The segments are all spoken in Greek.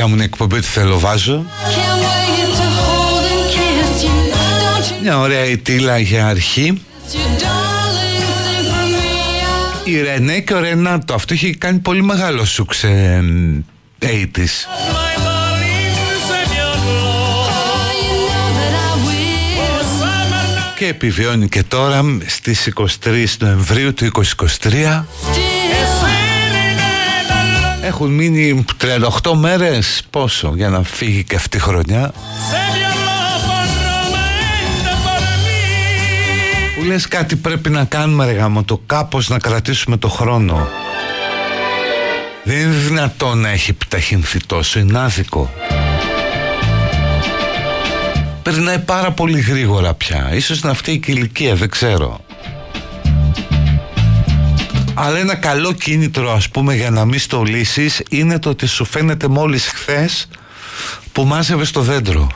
Δικιά μου είναι εκπομπή ότι θέλω βάζω. Μια ωραία ητήλα για αρχή. Η Ρενέ και ο Ρενάτο, αυτό έχει κάνει πολύ μεγάλο σουξε 80's. Και επιβιώνει και τώρα στις 23 Νοεμβρίου του 2023 έχουν μείνει 38 μέρες. Πόσο για να φύγει και αυτή η χρονιά. Που λες κάτι πρέπει να κάνουμε ρε γάμο Το κάπως να κρατήσουμε το χρόνο. Δεν είναι δυνατόν να έχει επιταχυνθεί τόσο Είναι άδικο. Περνάει πάρα πολύ γρήγορα πια. Ίσως είναι αυτή η ηλικία δεν ξέρω αλλά ένα καλό κίνητρο ας πούμε για να μην στολίσεις είναι το ότι σου φαίνεται μόλις χθες που μάζευες το δέντρο.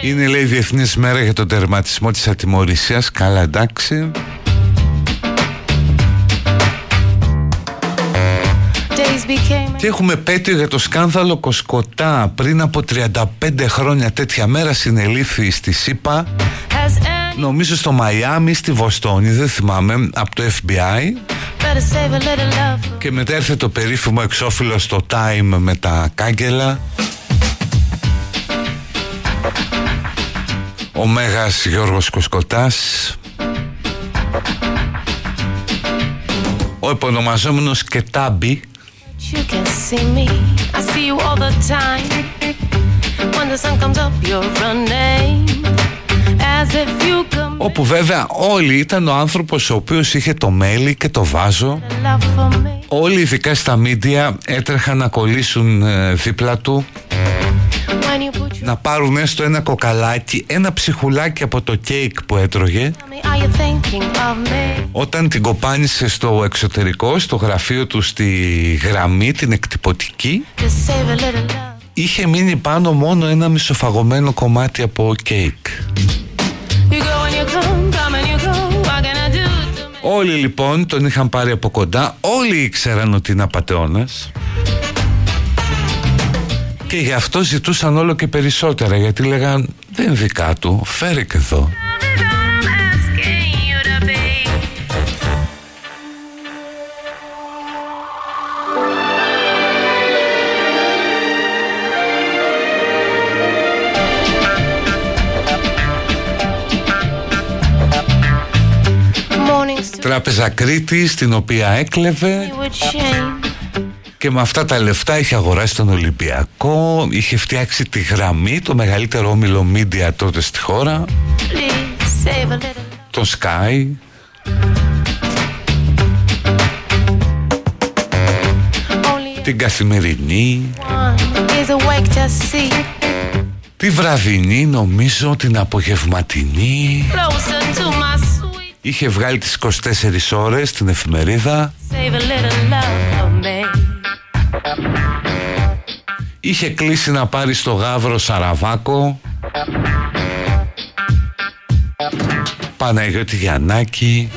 Είναι λέει Διεθνής Μέρα για τον τερματισμό της ατιμορρησίας. Καλά εντάξει Και έχουμε πέτει για το σκάνδαλο Κοσκοτά; Πριν από 35 χρόνια τέτοια μέρα συνελήφθη στη ΣΥΠΑ. Νομίζω στο Μαϊάμι, στη Βοστόνη, δεν θυμάμαι, από το FBI Και μετά έρθε το περίφημο εξώφυλλο στο Time με τα κάγκελα. Ο Μέγας Γιώργος Κοσκοτάς. Ο επωνομαζόμενος Κετάμπι You can see me, I see you all the time. When the sun comes up, you're running. As if you come Όπου βέβαια όλοι ήταν ο άνθρωπος ο οποίος είχε το μέλι και το βάζο. Όλοι ειδικά στα μίντια έτρεχαν να κολλήσουν ε, δίπλα του να πάρουν έστω ένα κοκαλάκι, ένα ψυχουλάκι από το κέικ που έτρωγε. Όταν την κοπάνισε στο εξωτερικό, στο γραφείο του στη γραμμή, την εκτυπωτική είχε μείνει πάνω μόνο ένα μισοφαγωμένο κομμάτι από κέικ. Όλοι λοιπόν τον είχαν πάρει από κοντά, όλοι ήξεραν ότι είναι απατεώνας και γι' αυτό ζητούσαν όλο και περισσότερα γιατί λέγαν δεν δικά του, φέρε και εδώ. Τράπεζα Κρήτη στην οποία έκλεβε και με αυτά τα λεφτά είχε αγοράσει τον Ολυμπιακό είχε φτιάξει τη γραμμή το μεγαλύτερο όμιλο media τότε στη χώρα. Το Sky. Την καθημερινή. Τη βραδινή νομίζω την απογευματινή. Είχε βγάλει τις 24 ώρες στην εφημερίδα Είχε κλείσει να πάρει στο Γαύρο Σαραβάκο. Παναγιώτη Γιαννάκη.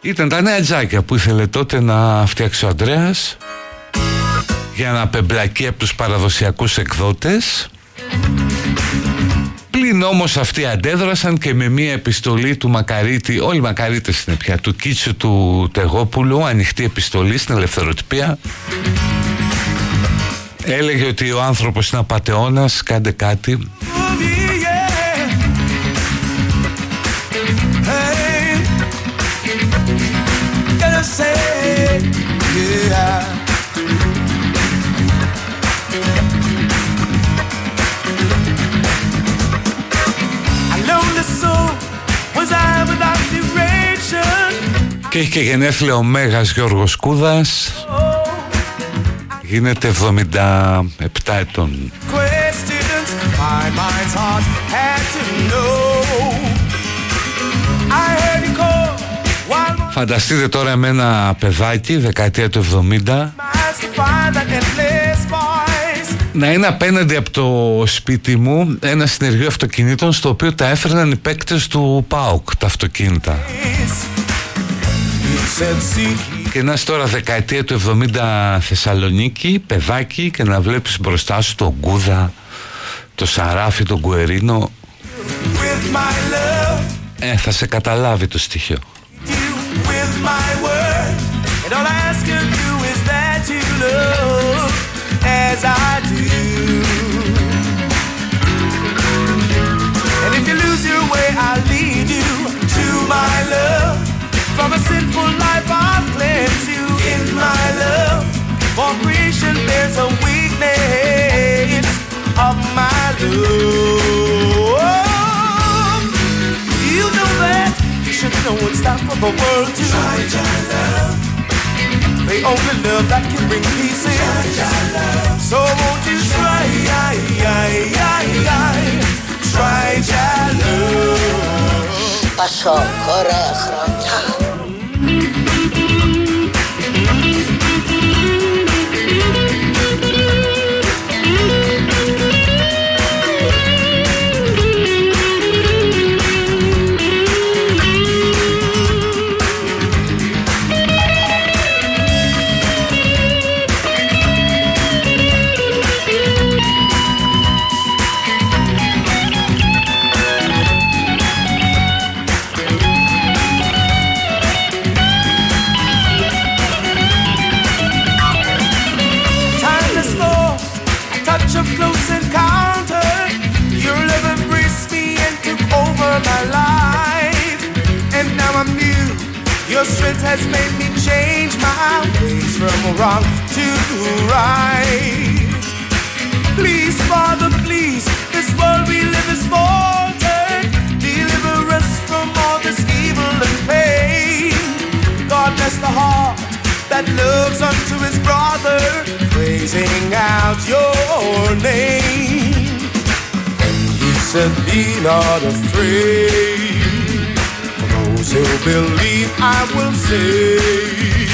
Ήταν τα νέα τζάκια που ήθελε τότε να φτιάξει ο Ανδρέας για να πεμπλακεί από τους παραδοσιακούς εκδότες Πλην όμως αυτοί αντέδρασαν και με μία επιστολή του Μακαρίτη, όλοι οι Μακαρίτες είναι πια, του Κίτσου του Τεγόπουλου, ανοιχτή επιστολή στην ελευθεροτυπία. Έλεγε ότι ο άνθρωπος είναι απατεώνας, κάντε κάτι. Και έχει και γενέθλια ο Μέγας Γιώργος Κούδας. Γίνεται 77 ετών. Φανταστείτε τώρα με ένα παιδάκι δεκαετία του 70 να είναι απέναντι από το σπίτι μου ένα συνεργείο αυτοκινήτων στο οποίο τα έφερναν οι παίκτες του ΠΑΟΚ τα αυτοκίνητα και να είσαι τώρα δεκαετία του 70 Θεσσαλονίκη, παιδάκι και να βλέπεις μπροστά σου τον Γκούδα, το Σαράφι, τον Κουερίνο. Ε, θα σε καταλάβει το στοιχείο. And From a sinful life I'll cleanse you. In my love, for creation there's a weakness of my love. You know that you should know it's time for the world to try your love. They only love that can bring peace in. So won't you try, try, try, try, try, try, try, try, Strength has made me change my ways from wrong to right. Please, Father, please, this world we live is faltered. Deliver us from all this evil and pain. God bless the heart that loves unto his brother, praising out your name. And he said, Be not afraid who believe I will save.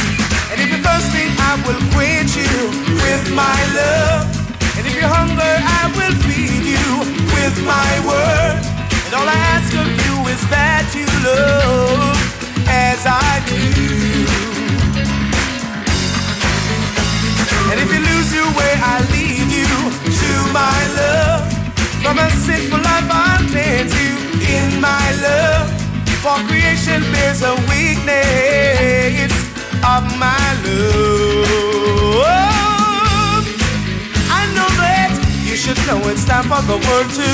And if you're thirsty, I will quench you with my love. And if you're hungry, I will feed you with my word. And all I ask of you is that you love as I do. And if you lose your way, I lead you to my love. From a sinful life, I'll cleanse you in my love. For creation bears a weakness of my love. I know that you should know it's time for the world to.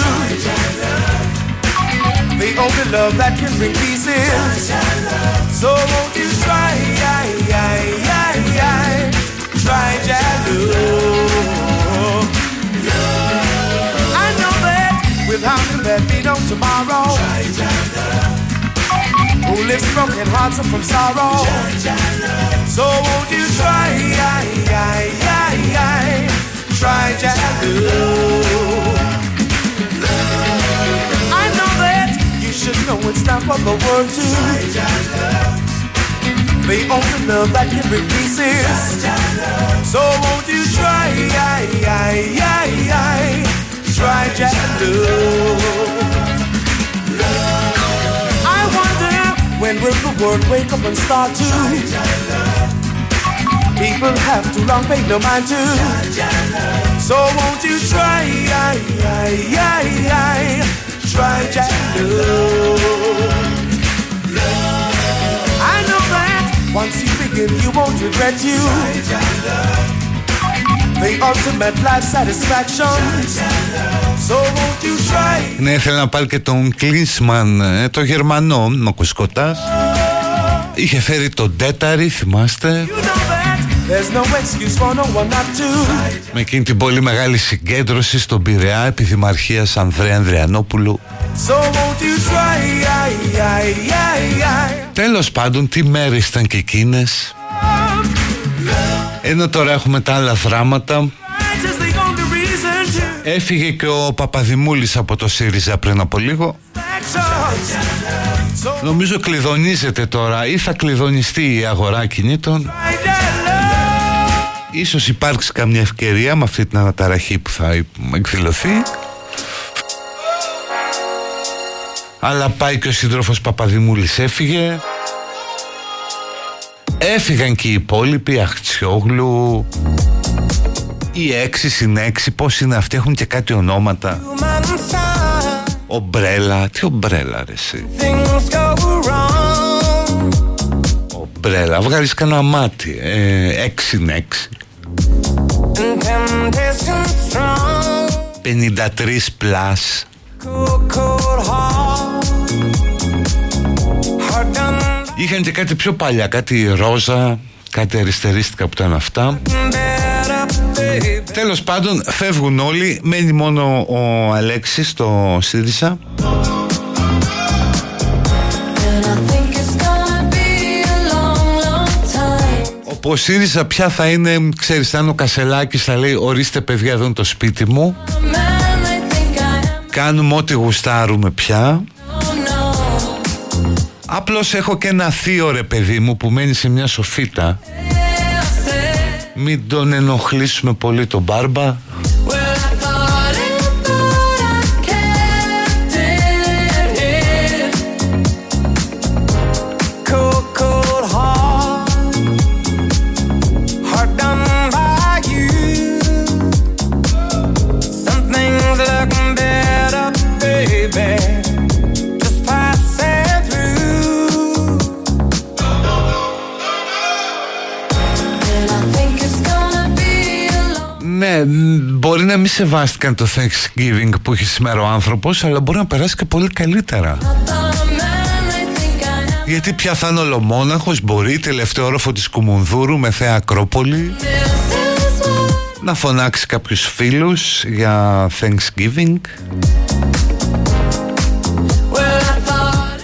The only love that can bring peace is. So won't you try, try, Jalo. without him there'd be no tomorrow. Who lives broken hearts and from sorrow? So won't you try, try Jalo? I know that you should know it's time for the world to. The only love that can bring peace is. So won't you try? try I when will the world wake up and start to? People have too long paid no mind to. So won't you try Try to I know that once you begin you won't regret you The ultimate life satisfaction ναι, θέλω να πάρει και τον Κλίσμαν, ε, το Γερμανό, ο Κουσκοτάς. Είχε φέρει τον Τέταρη, θυμάστε. Με εκείνη την πολύ μεγάλη συγκέντρωση στον Πειραιά επί Δημαρχίας Ανδρέα Ανδριανόπουλου. Τέλος πάντων, τι μέρες ήταν και εκείνες. Ενώ τώρα έχουμε τα άλλα δράματα. Έφυγε και ο Παπαδημούλης από το ΣΥΡΙΖΑ πριν από λίγο. Νομίζω κλειδονίζεται τώρα ή θα κλειδονιστεί η αγορά κινήτων. Ίσως υπάρξει καμιά ευκαιρία με αυτή την αναταραχή που θα εκδηλωθεί. Αλλά πάει και ο σύντροφος Παπαδημούλης. Έφυγε Έφυγαν και οι υπόλοιποι Αχτσιόγλου. Οι έξι συν έξι πώς είναι αυτοί έχουν και κάτι ονόματα. Ομπρέλα Τι ομπρέλα ρε εσύ. Ομπρέλα Βγάλεις κανένα μάτι ε, Έξι συν έξι. 53 πλάς Είχαν και κάτι πιο παλιά Κάτι ρόζα Κάτι αριστερίστικα που ήταν αυτά. Τέλος πάντων φεύγουν όλοι Μένει μόνο ο Αλέξης στο ΣΥΡΙΖΑ. Ο ΣΥΡΙΖΑ πια θα είναι Ξέρεις αν ο Κασελάκης θα λέει Ορίστε παιδιά εδώ είναι το σπίτι μου. Κάνουμε ό,τι γουστάρουμε πια Απλώς έχω και ένα θείο ρε παιδί μου Που μένει σε μια σοφίτα. Μην τον ενοχλήσουμε πολύ τον μπάρμπα μπορεί να μην σεβάστηκαν το Thanksgiving που έχει σήμερα ο άνθρωπος αλλά μπορεί να περάσει και πολύ καλύτερα. Γιατί πια θα είναι ολομόναχος μπορεί τελευταίο όροφο της Κουμουνδούρου με θέα Ακρόπολη. Να φωνάξει κάποιους φίλους για Thanksgiving.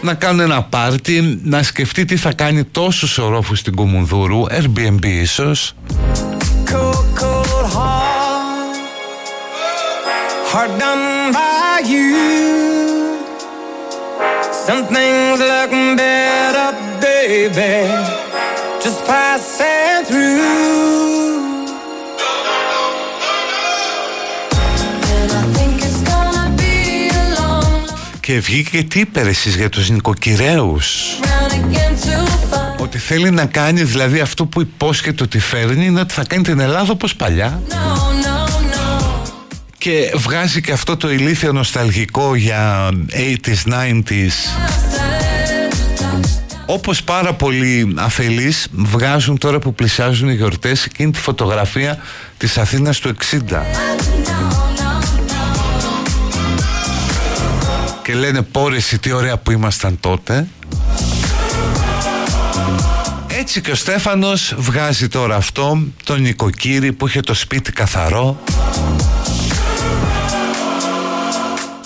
Να κάνουν ένα πάρτι να σκεφτεί τι θα κάνει τόσους ορόφους στην Κουμουνδούρου Airbnb ίσως Some things look better, baby, just passing through. Και βγήκε τι είπε εσείς για τους νοικοκυρέους; Ότι θέλει να κάνει δηλαδή αυτό που υπόσχεται ότι φέρνει Είναι ότι θα κάνει την Ελλάδα όπως παλιά Και βγάζει και αυτό το ηλίθιο νοσταλγικό για 80s, 90s όπως πάρα πολλοί αφελείς βγάζουν τώρα που πλησιάζουν οι γιορτές εκείνη τη φωτογραφία της Αθήνας του 60 και λένε πόρεση τι ωραία που ήμασταν τότε έτσι και ο Στέφανος βγάζει τώρα αυτό τον νοικοκύρη που είχε το σπίτι καθαρό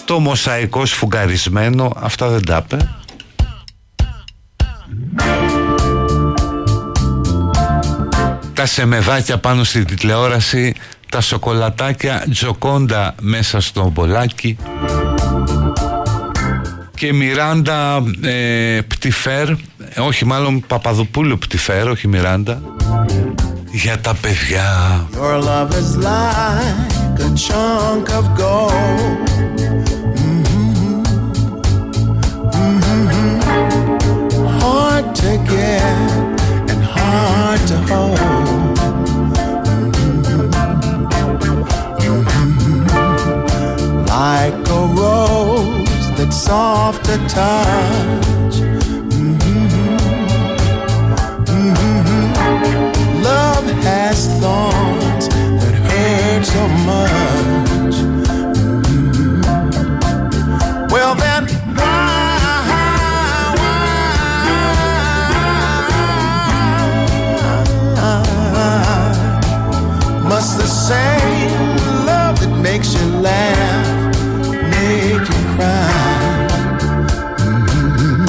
το μοσαϊκός σφουγγαρισμένο αυτά δεν τα είπε. Τα σεμεδάκια πάνω στη τηλεόραση τα σοκολατάκια τζοκόντα μέσα στο μπολάκι. Και Μιράντα ε, Πτυφέρ όχι μάλλον Παπαδοπούλου Πτυφέρ όχι Μιράντα. Για τα παιδιά. Your love is like a chunk of gold to get and hard to hold mm-hmm. Like a rose that's soft to touch. Mm-hmm. Mm-hmm. Love has thorns that hurt so much. The same love that makes you laugh make you cry? Mm-hmm.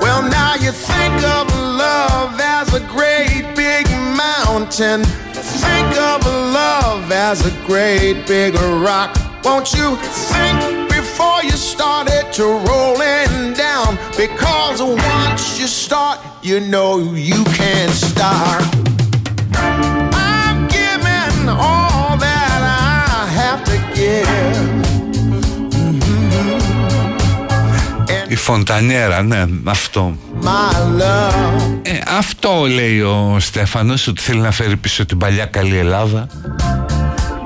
Well, now you think of love as a great big mountain. Think of love as a great big rock. Won't you think before you start it to rolling down? Because once you start, you know you can't stop. Φοντανιέρα, ναι, αυτό. Ε, αυτό λέει ο Στέφανος, ότι θέλει να φέρει πίσω την παλιά καλή Ελλάδα.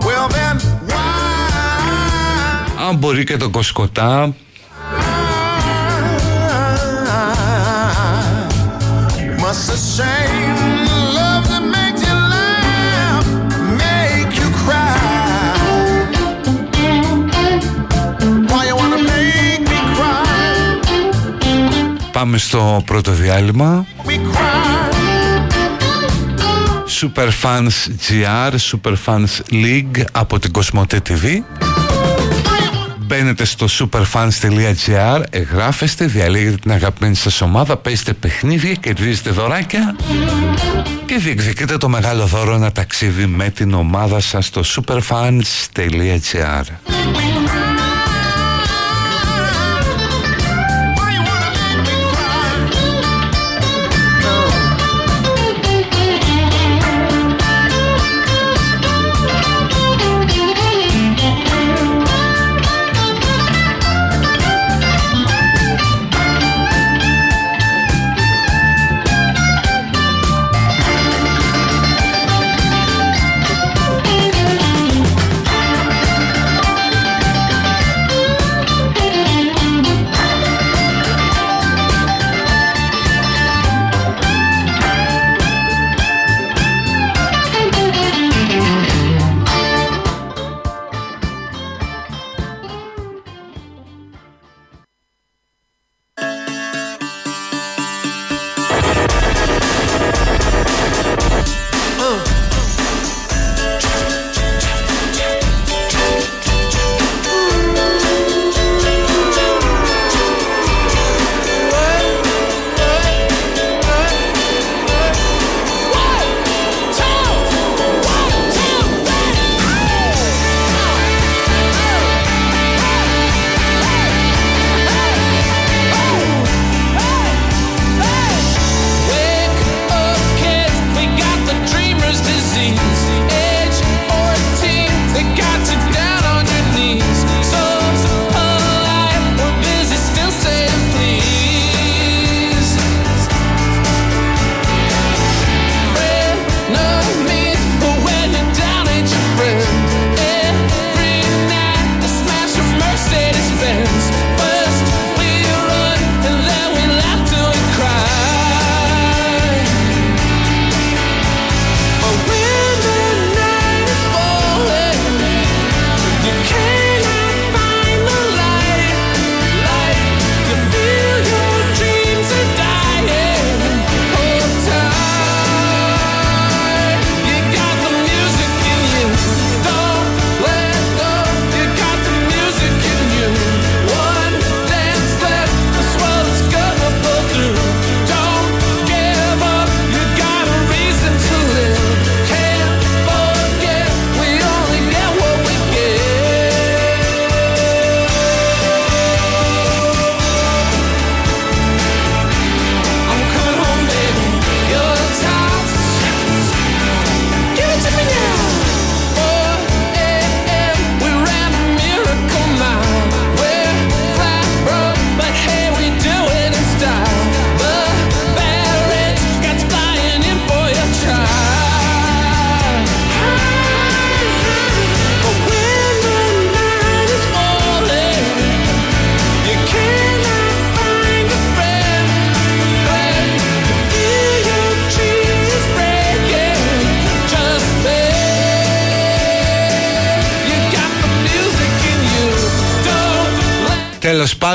Well, then, Αν μπορεί και τον Κοσκοτά. Must Πάμε στο πρώτο διάλειμμα. Superfans GR, Superfans League από την Κοσμοτέ TV Μπαίνετε στο superfans.gr, εγγράφεστε, διαλέγετε την αγαπημένη σας ομάδα, παίζετε παιχνίδια, κερδίζετε δωράκια και διεκδικείτε το μεγάλο δώρο ένα ταξίδι με την ομάδα σας στο superfans.gr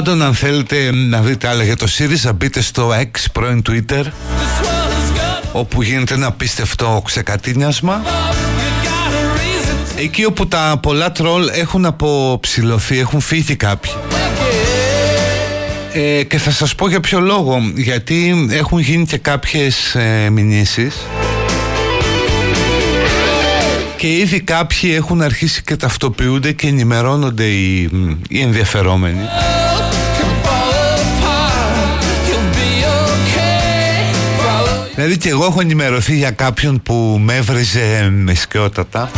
πάντων αν θέλετε να δείτε άλλα για το ΣΥΡΙΖΑ μπείτε στο X πρώην Twitter όπου γίνεται ένα απίστευτο ξεκατίνιασμα. Εκεί όπου τα πολλά τρόλ έχουν αποψηλωθεί, έχουν φύγει κάποιοι. Ε, και θα σας πω για ποιο λόγο. Γιατί έχουν γίνει και κάποιες ε, μηνύσεις. Και ήδη κάποιοι έχουν αρχίσει και ταυτοποιούνται και ενημερώνονται οι, οι ενδιαφερόμενοι Δηλαδή και εγώ έχω ενημερωθεί για κάποιον που με έβριζε με σκιότατα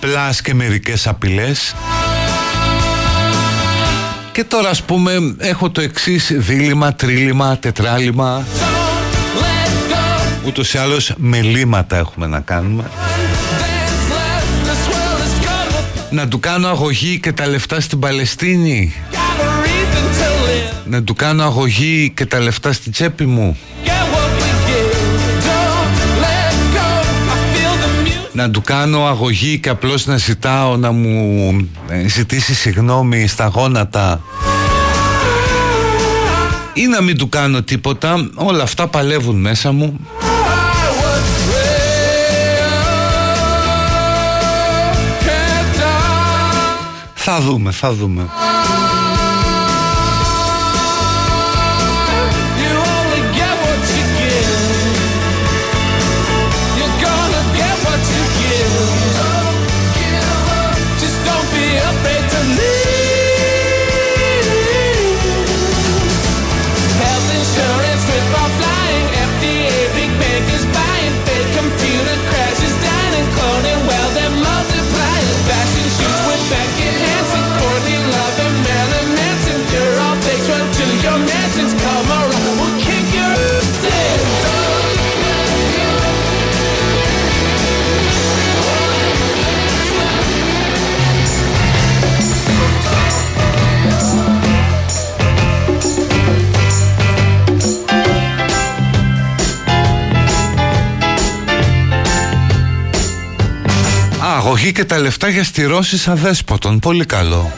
Πλάς και μερικές απειλές. Και τώρα ας πούμε έχω το εξής δίλημα, τρίλημα, τετράλημα. Ούτως ή άλλως με λίματα έχουμε να κάνουμε. Να του κάνω αγωγή και τα λεφτά στην Παλαιστίνη Να του κάνω αγωγή και τα λεφτά στην τσέπη μου. Να του κάνω αγωγή και απλώς να ζητάω να μου ε, ζητήσει συγγνώμη στα γόνατα. Ή να μην του κάνω τίποτα. Όλα αυτά παλεύουν μέσα μου. Θα δούμε, θα δούμε. Αγωγή και τα λεφτά για στηρώσεις αδέσποτων. Πολύ καλό.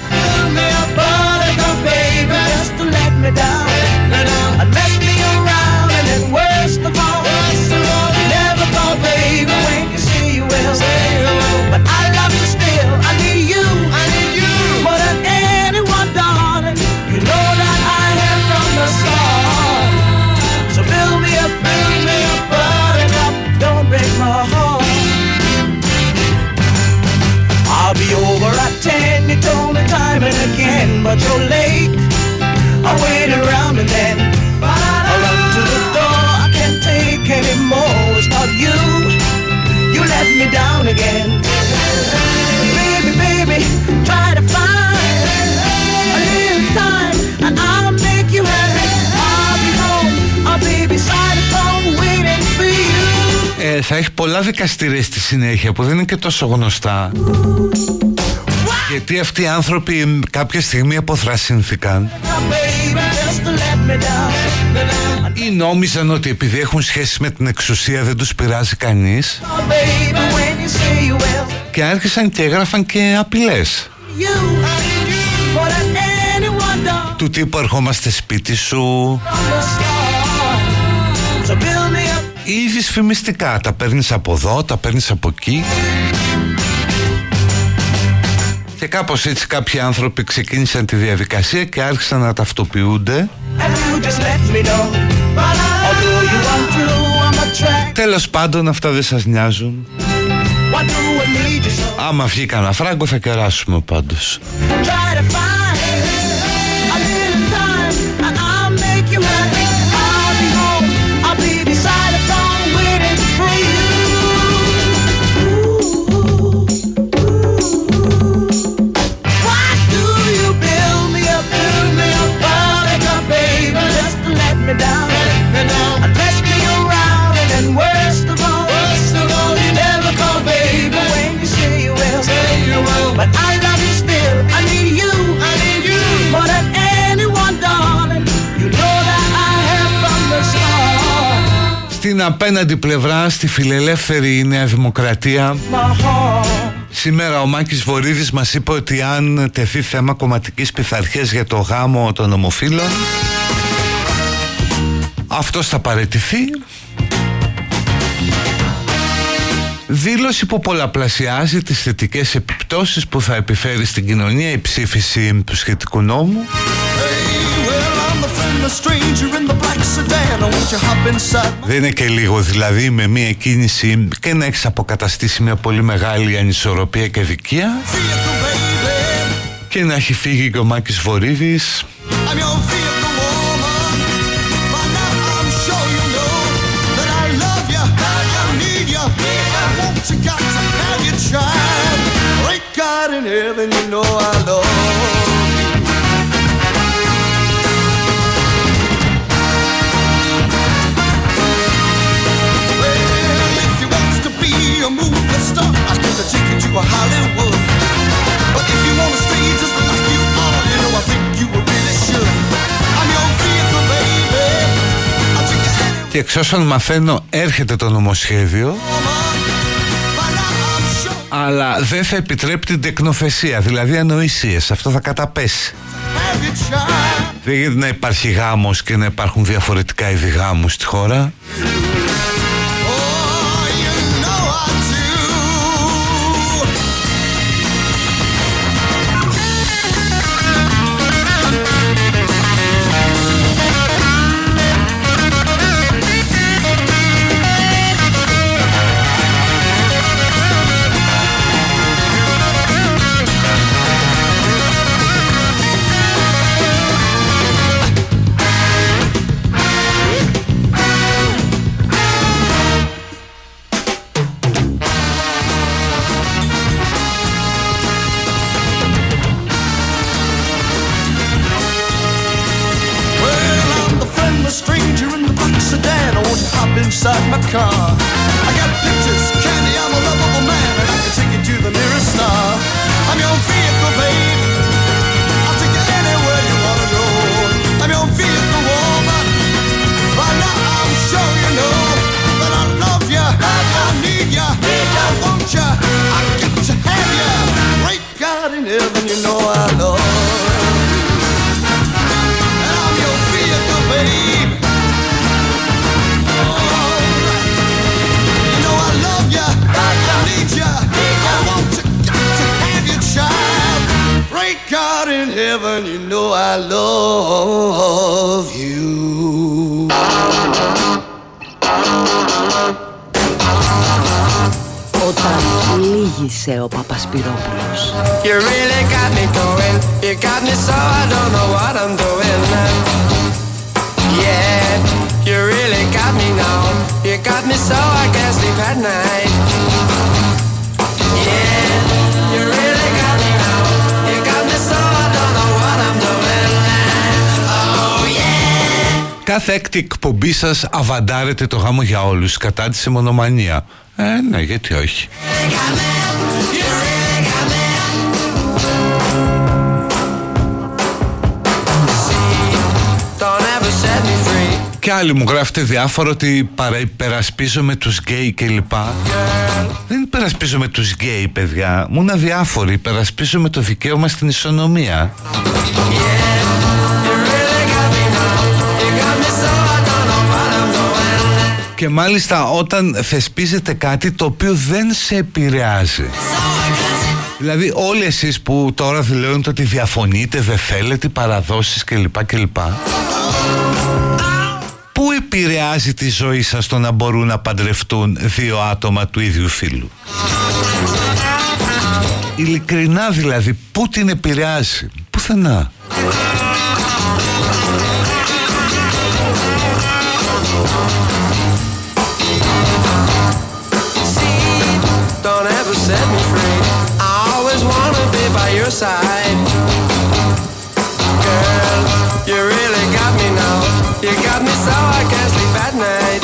But you're late. I wait around and then I run to the door. I can't take anymore. It's not you. You let me down again. Baby, baby, try to find a little time and I'll make you happy. I'll be home. I'll be beside the phone waiting for you. Ε, θα έχει πολλά δικαστήρια στη συνέχεια που δεν είναι και τόσο γνωστά. Γιατί αυτοί οι άνθρωποι κάποια στιγμή αποθρασύνθηκαν. Ή νόμιζαν ότι επειδή έχουν σχέση με την εξουσία δεν τους πειράζει κανείς. Και άρχισαν και έγραφαν και απειλές. Του τύπου ερχόμαστε σπίτι σου ή δυσφημιστικά τα παίρνεις από εδώ, τα παίρνεις από εκεί και κάπως έτσι κάποιοι άνθρωποι ξεκίνησαν τη διαδικασία και άρχισαν να ταυτοποιούνται. Τέλος πάντων αυτά δεν σας νοιάζουν. Άμα βγει κανένα φράγκο θα κεράσουμε πάντως απέναντι πλευρά στη φιλελεύθερη Νέα Δημοκρατία. Σήμερα ο Μάκης Βορύδης μας είπε ότι αν τεθεί θέμα κομματικής πειθαρχίας για το γάμο των ομοφύλων αυτός θα παραιτηθεί. Δήλωση που πολλαπλασιάζει τις θετικές επιπτώσεις που θα επιφέρει στην κοινωνία η ψήφιση του σχετικού νόμου δεν είναι και λίγο δηλαδή με μία κίνηση και να έχεις αποκαταστήσει μια πολύ μεγάλη ανισορροπία και δικία. και να έχει φύγει και ο Μάκης Βορύδης. In heaven, you know I love take you to a Hollywood. But if you want to stay just like you are, you know I think you really should. I'm your vehicle, baby. Και εξ όσων μαθαίνω έρχεται το νομοσχέδιο αλλά δεν θα επιτρέπει την τεκνοθεσία, δηλαδή ανοησίες. Αυτό θα καταπέσει. Δεν γίνεται να υπάρχει γάμος και να υπάρχουν διαφορετικά είδη γάμου στη χώρα. Έκτη εκπομπή σας αβαντάρετε το γάμο για όλους. Κατά τη μονομανία; Ε, ναι, γιατί όχι. Και άλλοι μου γράφετε διάφορο ότι υπερασπίζομαι τους γκέι κλπ. Δεν υπερασπίζομαι τους γκέι παιδιά. Μου είναι αδιάφοροι. Υπερασπίζομαι το δικαίωμα στην ισονομία. Και μάλιστα όταν θεσπίζετε κάτι το οποίο δεν σε επηρεάζει. Δηλαδή όλοι εσείς που τώρα δηλώνετε ότι διαφωνείτε, δεν θέλετε παραδόσεις κλπ. κλπ. Πού επηρεάζει τη ζωή σας το να μπορούν να παντρευτούν δύο άτομα του ίδιου φίλου; Ειλικρινά δηλαδή, πού την επηρεάζει; Πουθενά. Set me free. I always wanna be by your side. Girl, you really got me now. You got me so I can't sleep at night.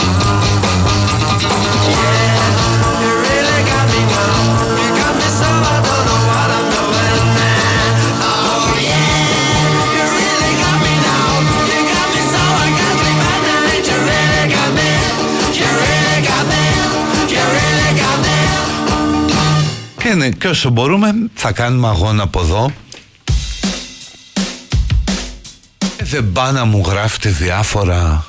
ναι, ναι, και όσο μπορούμε θα κάνουμε αγώνα από εδώ. Ε, δεν πά να μου γράφετε διάφορα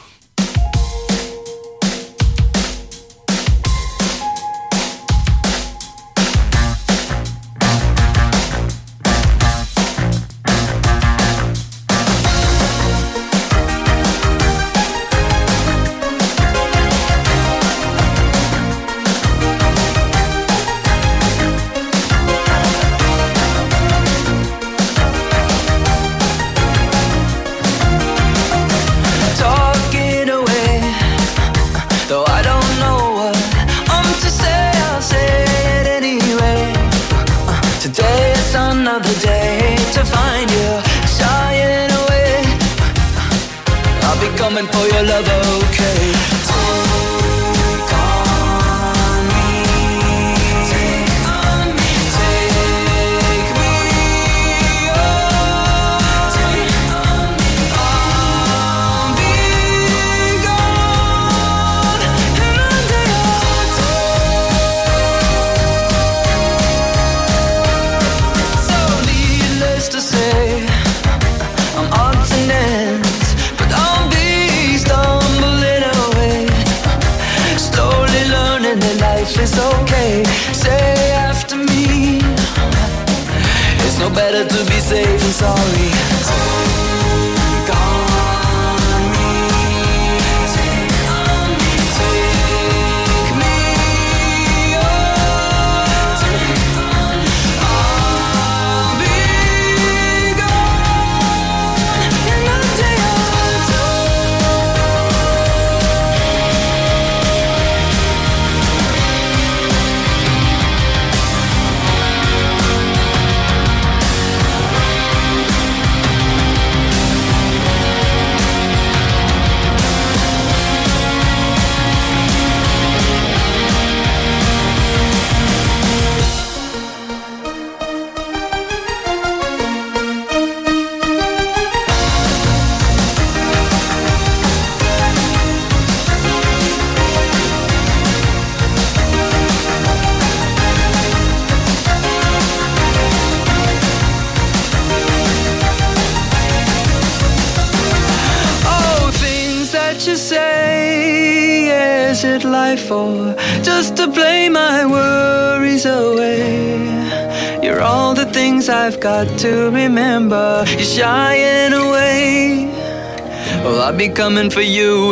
for you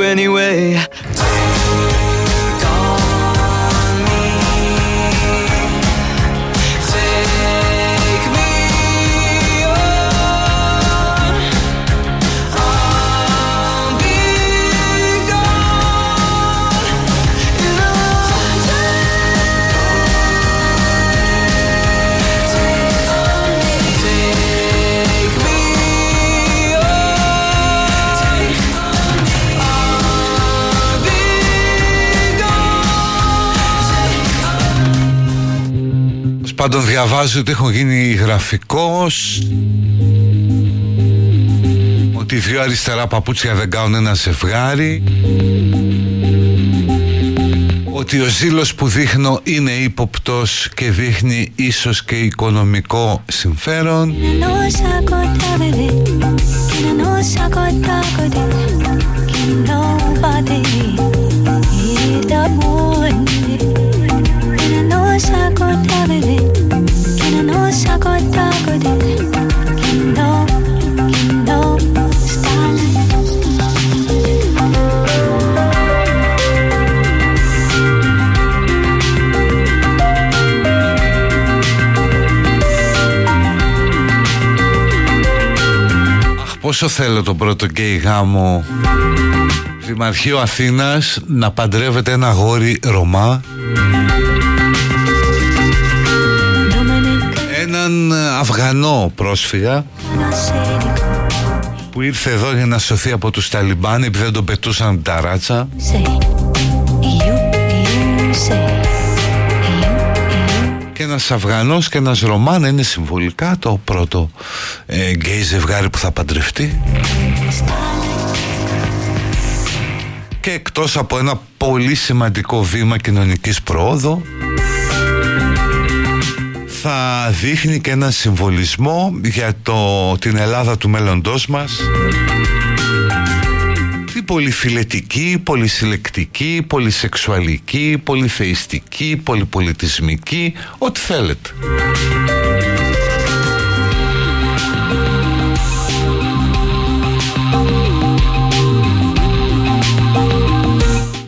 Πάντων διαβάζω ότι έχω γίνει γραφικός. Ότι δύο αριστερά παπούτσια δεν κάνουν ένα ζευγάρι. Ότι ο ζήλος που δείχνω είναι ύποπτος και δείχνει ίσως και οικονομικό συμφέρον πόσο θέλω το πρώτο γκέι γάμο; Δημαρχείο Αθήνας να παντρεύεται ένα αγόρι Ρομά. Έναν Αφγανό πρόσφυγα που ήρθε εδώ για να σωθεί από τους Ταλιμπάν επειδή δεν τον πετούσαν τα ράτσα. Και ένας Αφγανός και ένας Ρωμάν είναι συμβολικά το πρώτο ε, γκέι ζευγάρι που θα παντρευτεί. Και εκτός από ένα πολύ σημαντικό βήμα κοινωνικής προόδου θα δείχνει και ένα συμβολισμό για το, την Ελλάδα του μέλλοντός μας. την πολυφιλετική, πολυσυλλεκτική, πολυσεξουαλική, πολυθεϊστική, πολυπολιτισμική, ό,τι θέλετε.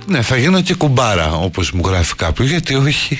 Ναι, θα γίνω και κουμπάρα όπως μου γράφει κάποιος, γιατί όχι.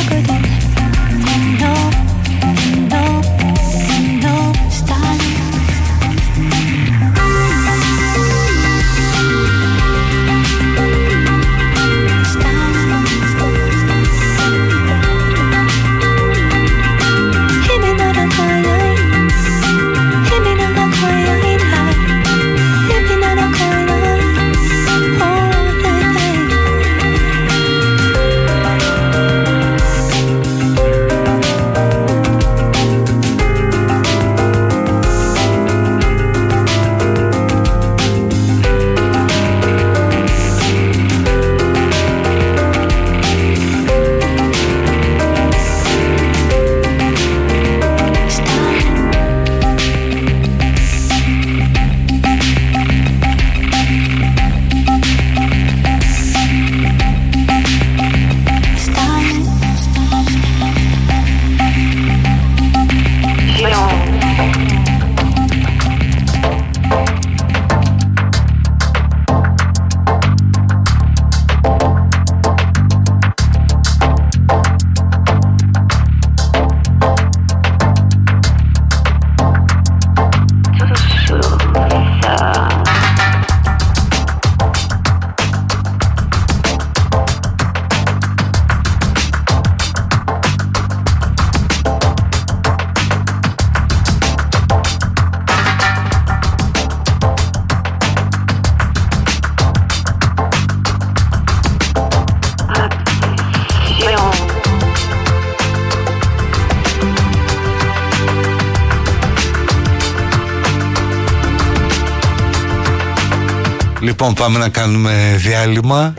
κάνουμε διάλειμμα.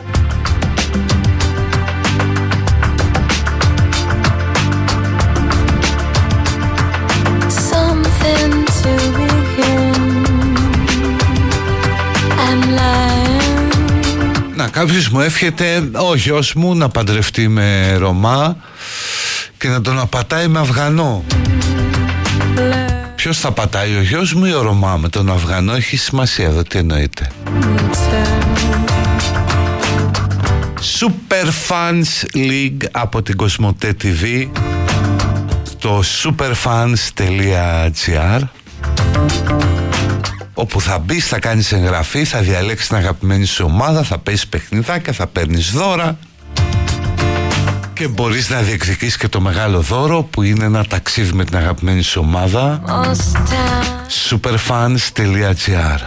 Να κάποιος μου εύχεται ο γιος μου να παντρευτεί με Ρωμά και να τον απατάει με Αφγανό Ποιος θα πατάει ο γιος μου ή ο Ρωμά με τον Αφγανό έχει σημασία εδώ τι εννοείται Super Fans League από την Κοσμοτέ TV στο superfans.gr όπου θα μπει, θα κάνεις εγγραφή, θα διαλέξεις την αγαπημένη σου ομάδα, θα παίζεις παιχνιδάκια, θα παίρνεις δώρα και μπορείς να διεκδικήσεις και το μεγάλο δώρο που είναι ένα ταξίδι με την αγαπημένη σου ομάδα. Superfans.gr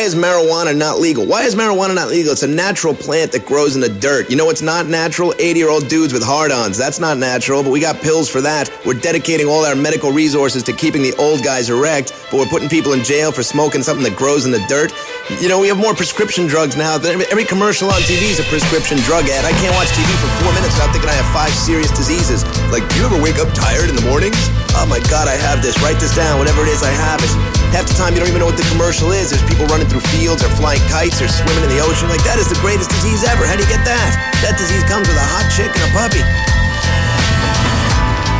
is marijuana not legal? Why is marijuana not legal? It's a natural plant that grows in the dirt. You know what's not natural? 80 year old dudes with hard ons. That's not natural, but we got pills for that. We're dedicating all our medical resources to keeping the old guys erect, but we're putting people in jail for smoking something that grows in the dirt. You know, we have more prescription drugs now. Than every commercial on TV is a prescription drug ad. I can't watch TV for four minutes without thinking I have five serious diseases. Like, do you ever wake up tired in the mornings? Oh my God, I have this. Write this down. Whatever it is, I have it. Half the time, you don't even know what the commercial is. There's people running through fields, or flying kites, or swimming in the ocean. Like, that is the greatest disease ever. How do you get that? That disease comes with a hot chick and a puppy.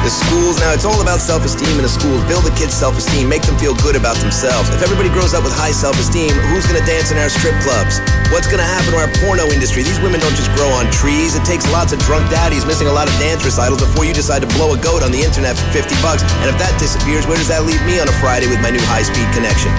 The schools, now it's all about self-esteem in the schools. Build the kids' self-esteem, make them feel good about themselves. If everybody grows up with high self-esteem, who's gonna dance in our strip clubs? What's gonna happen to our porno industry? These women don't just grow on trees. It takes lots of drunk daddies missing a lot of dance recitals before you decide to blow a goat on the internet for 50 bucks. And if that disappears, where does that leave me on a Friday with my new high-speed connection?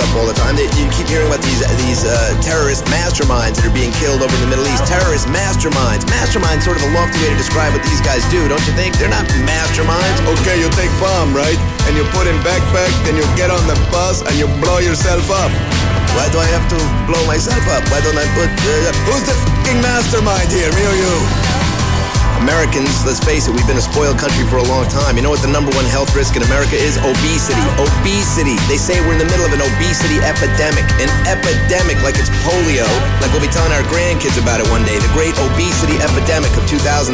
Up all the time. They, you keep hearing about these these uh, terrorist masterminds that are being killed over in the Middle East. Terrorist masterminds. Masterminds, sort of a lofty way to describe what these guys do, don't you think? They're not masterminds. Okay, you take bomb, right? And you put in backpack, then you get on the bus and you blow yourself up. Why do I have to blow myself up? Why don't I put? Uh, who's the fucking mastermind here, me or you? Americans, let's face it, we've been a spoiled country for a long time. You know what the number one health risk in America is? Obesity. Obesity. They say we're in the middle of an obesity epidemic. An epidemic like it's polio, like we'll be telling our grandkids about it one day. The great obesity epidemic of 2004.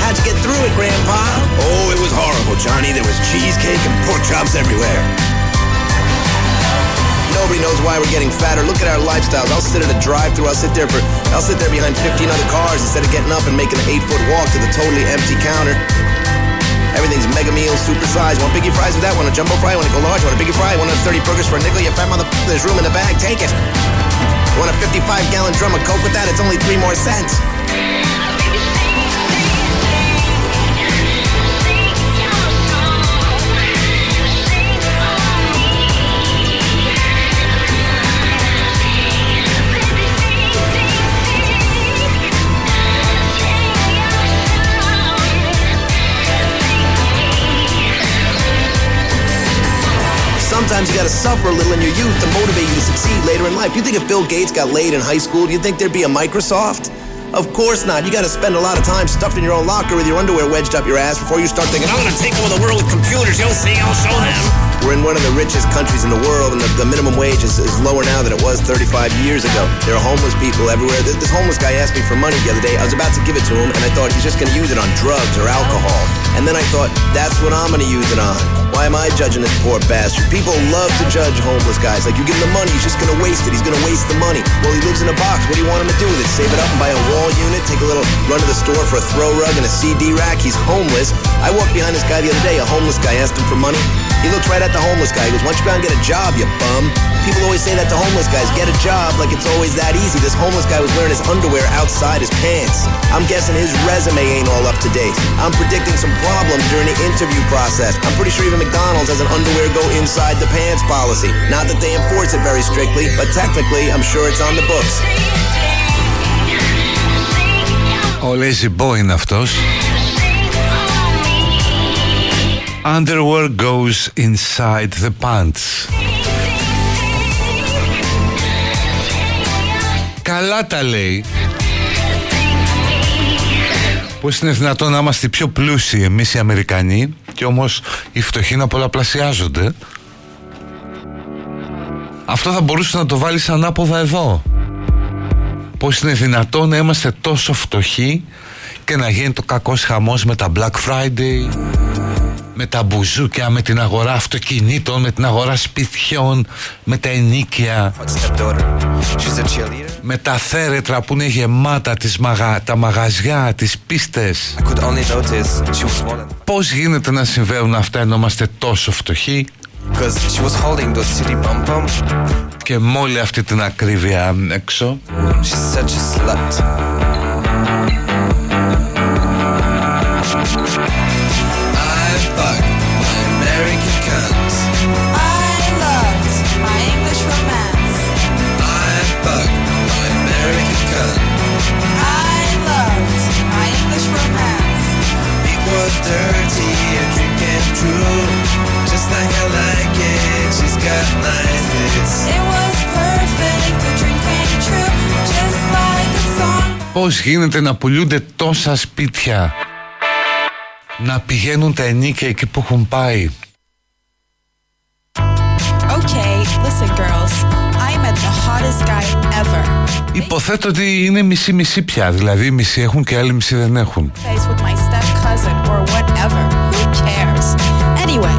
How'd you get through it, Grandpa? Oh, it was horrible, Johnny. There was cheesecake and pork chops everywhere. Nobody knows why we're getting fatter. Look at our lifestyles. I'll sit at a drive-through. I'll sit there for. I'll sit there behind 15 other cars instead of getting up and making an eight-foot walk to the totally empty counter. Everything's mega meal, super size. Want biggie fries with that? Want a jumbo fry? Want to go large? Want a biggie fry? Want a 30 burgers for a nickel? You fat mother. There's room in the bag. Take it. Want a 55 gallon drum of Coke with that? It's only three more cents. Sometimes you gotta suffer a little in your youth to motivate you to succeed later in life. You think if Bill Gates got laid in high school, do you think there'd be a Microsoft? Of course not. You gotta spend a lot of time stuffed in your own locker with your underwear wedged up your ass before you start thinking, I'm gonna take over the world with computers. You'll see, I'll show them. We're in one of the richest countries in the world, and the, the minimum wage is, is, lower now than it was 35 years ago. There are homeless people everywhere. This, this homeless guy asked me for money the other day. I was about to give it to him, and I thought he's just going to use it on drugs or alcohol. And then I thought, that's what I'm going to use it on. Why am I judging this poor bastard? People love to judge homeless guys. Like, you give him the money, he's just gonna waste it. He's gonna waste the money. Well, he lives in a box. What do you want him to do with it? Save it up and buy a wall unit? Take a little run to the store for a throw rug and a CD rack? He's homeless. I walked behind this guy the other day. A homeless guy asked him for money. He looked right at the homeless guy. He goes, why don't you go and get a job, you bum? People always say that to homeless guys, get a job like it's always that easy. This homeless guy was wearing his underwear outside his pants. I'm guessing his resume ain't all up to date. I'm predicting some problems during the interview process. I'm pretty sure even McDonald's has an underwear go inside the pants policy. Not that they enforce it very strictly, but technically I'm sure it's on the books. Ο Lazy Boy είναι αυτός Underwear goes inside the pants. Καλά τα λέει. Πώς είναι δυνατόν να είμαστε πιο πλούσιοι εμείς οι Αμερικανοί Και όμως οι φτωχοί να πολλαπλασιάζονται; Αυτό θα μπορούσε να το βάλεις ανάποδα εδώ. Πώς είναι δυνατόν να είμαστε τόσο φτωχοί Και να γίνει το κακός χαμός με τα Black Friday; Με τα μπουζούκια, με την αγορά αυτοκινήτων, με την αγορά σπιτιών, με τα ενίκια, με τα θέρετρα που είναι γεμάτα τις μαγα... τα μαγαζιά, τις πίστες. Πώς γίνεται να συμβαίνουν αυτά ενώ είμαστε τόσο φτωχοί; Και με όλη αυτή την ακρίβεια έξω. Πώς γίνεται να πουλούνται τόσα σπίτια; Να πηγαίνουν τα ενίκια εκεί που έχουν πάει Okay, listen girls I met the hottest guy ever Υποθέτω ότι είναι μισή-μισή πια Δηλαδή μισή έχουν και άλλοι μισή δεν έχουν with my step cousin or whatever Who cares Anyway,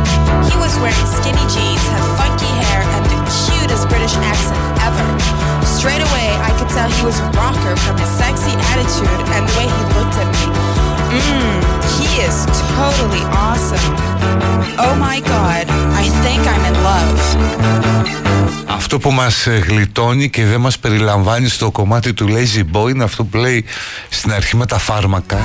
he was wearing skinny jeans Had funky hair And the cutest British accent ever Straight away I could tell he was a rocker From his sexy attitude And the way he looked at me Mmm, he is totally awesome. Oh my god, I think I'm in love. Αυτό που μας γλιτώνει και δεν μας περιλαμβάνει στο κομμάτι του Lazy Boy είναι αυτό που λέει στην αρχή με τα φάρμακα.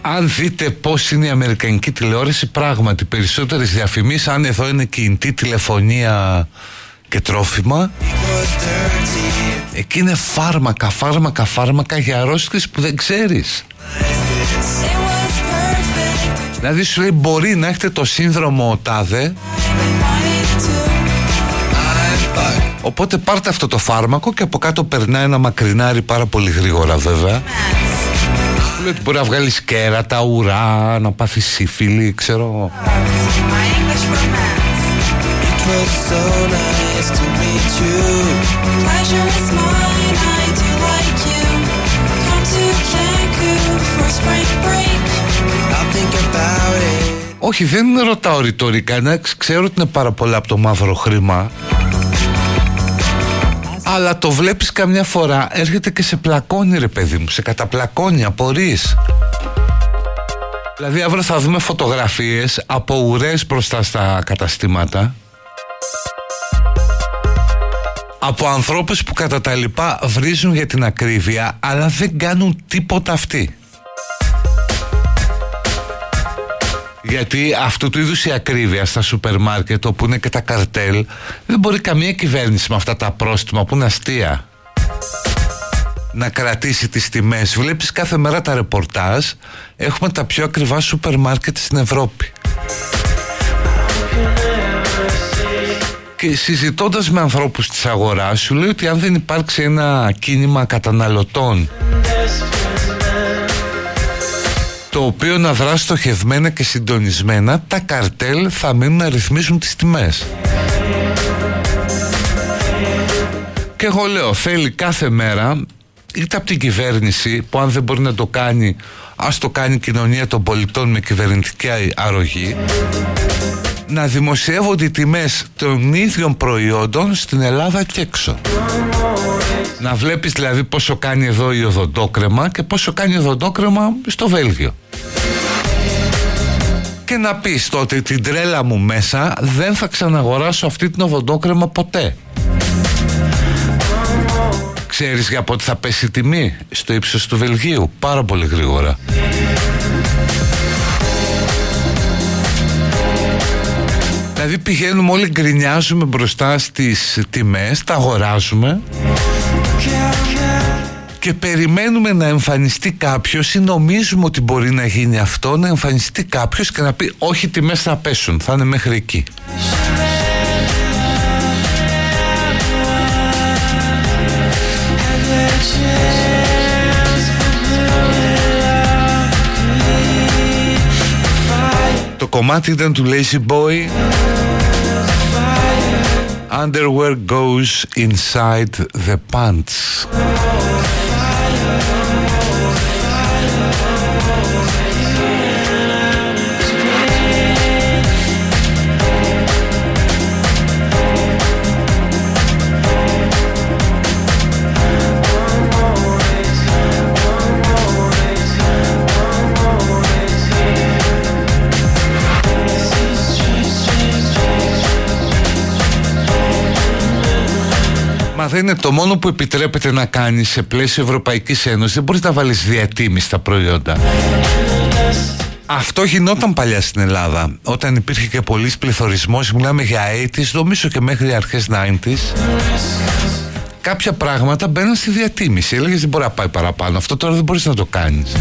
Αν δείτε πώς είναι η αμερικανική τηλεόραση πράγματι περισσότερες διαφημίσεις αν εδώ είναι κινητή τηλεφωνία και τρόφιμα εκεί είναι φάρμακα, φάρμακα, φάρμακα για αρρώστιες που δεν ξέρεις. Δηλαδή σου λέει μπορεί να έχετε το σύνδρομο τάδε. Οπότε πάρτε αυτό το φάρμακο και από κάτω περνάει ένα μακρινάρι πάρα πολύ γρήγορα βέβαια. Λέει ότι μπορεί να βγάλεις κέρατα, ουρά, να πάθεις σύφυλλη, ξέρω Όχι, δεν ρωτάω ρητορικά. Ξέρω ότι είναι πάρα πολλά από το μαύρο χρήμα. Αλλά το βλέπεις καμιά φορά Έρχεται και σε πλακώνει ρε παιδί μου Σε καταπλακώνει, απορείς. Δηλαδή αύριο θα δούμε φωτογραφίες Από ουρές μπροστά στα καταστήματα από ανθρώπους που κατά τα λοιπά βρίζουν για την ακρίβεια αλλά δεν κάνουν τίποτα αυτοί. Γιατί αυτού του είδους η ακρίβεια στα σούπερ μάρκετ όπου είναι και τα καρτέλ δεν μπορεί καμία κυβέρνηση με αυτά τα πρόστιμα που είναι αστεία να κρατήσει τις τιμές. Βλέπεις κάθε μέρα τα ρεπορτάζ έχουμε τα πιο ακριβά σούπερ μάρκετ στην Ευρώπη. Και συζητώντας με ανθρώπους της αγοράς σου λέει ότι αν δεν υπάρξει ένα κίνημα καταναλωτών το οποίο να δράσει στοχευμένα και συντονισμένα τα καρτέλ θα μείνουν να ρυθμίζουν τις τιμές. Και εγώ λέω θέλει κάθε μέρα είτε από την κυβέρνηση που αν δεν μπορεί να το κάνει ας το κάνει η κοινωνία των πολιτών με κυβερνητική αρρωγή να δημοσιεύονται οι τιμές των ίδιων προϊόντων στην Ελλάδα και έξω. Να βλέπεις δηλαδή πόσο κάνει εδώ η οδοντόκρεμα και πόσο κάνει η οδοντόκρεμα στο Βέλγιο. Και να πεις τότε την τρέλα μου μέσα δεν θα ξαναγοράσω αυτή την οδοντόκρεμα ποτέ. Ξέρεις για πότε θα πέσει η τιμή; Στο ύψος του Βελγίου Πάρα πολύ γρήγορα Δηλαδή πηγαίνουμε όλοι γκρινιάζουμε μπροστά στις τιμές Τα αγοράζουμε και περιμένουμε να εμφανιστεί κάποιος ή νομίζουμε ότι μπορεί να γίνει αυτό να εμφανιστεί κάποιος και να πει όχι τιμές θα πέσουν θα είναι μέχρι εκεί Το κομμάτι ήταν του Lazy Boy Underwear goes inside the pants Μα δεν είναι το μόνο που επιτρέπεται να κάνεις σε πλαίσιο Ευρωπαϊκής Ένωσης. Δεν μπορείς να βάλεις διατίμηση στα προϊόντα. Αυτό γινόταν παλιά στην Ελλάδα. Όταν υπήρχε και πολλή πληθωρισμός, μιλάμε για 80's, νομίζω και μέχρι αρχές 90's. Κάποια πράγματα μπαίνουν στη διατίμηση. Έλεγες δεν μπορεί να πάει παραπάνω. Αυτό τώρα δεν μπορείς να το κάνεις.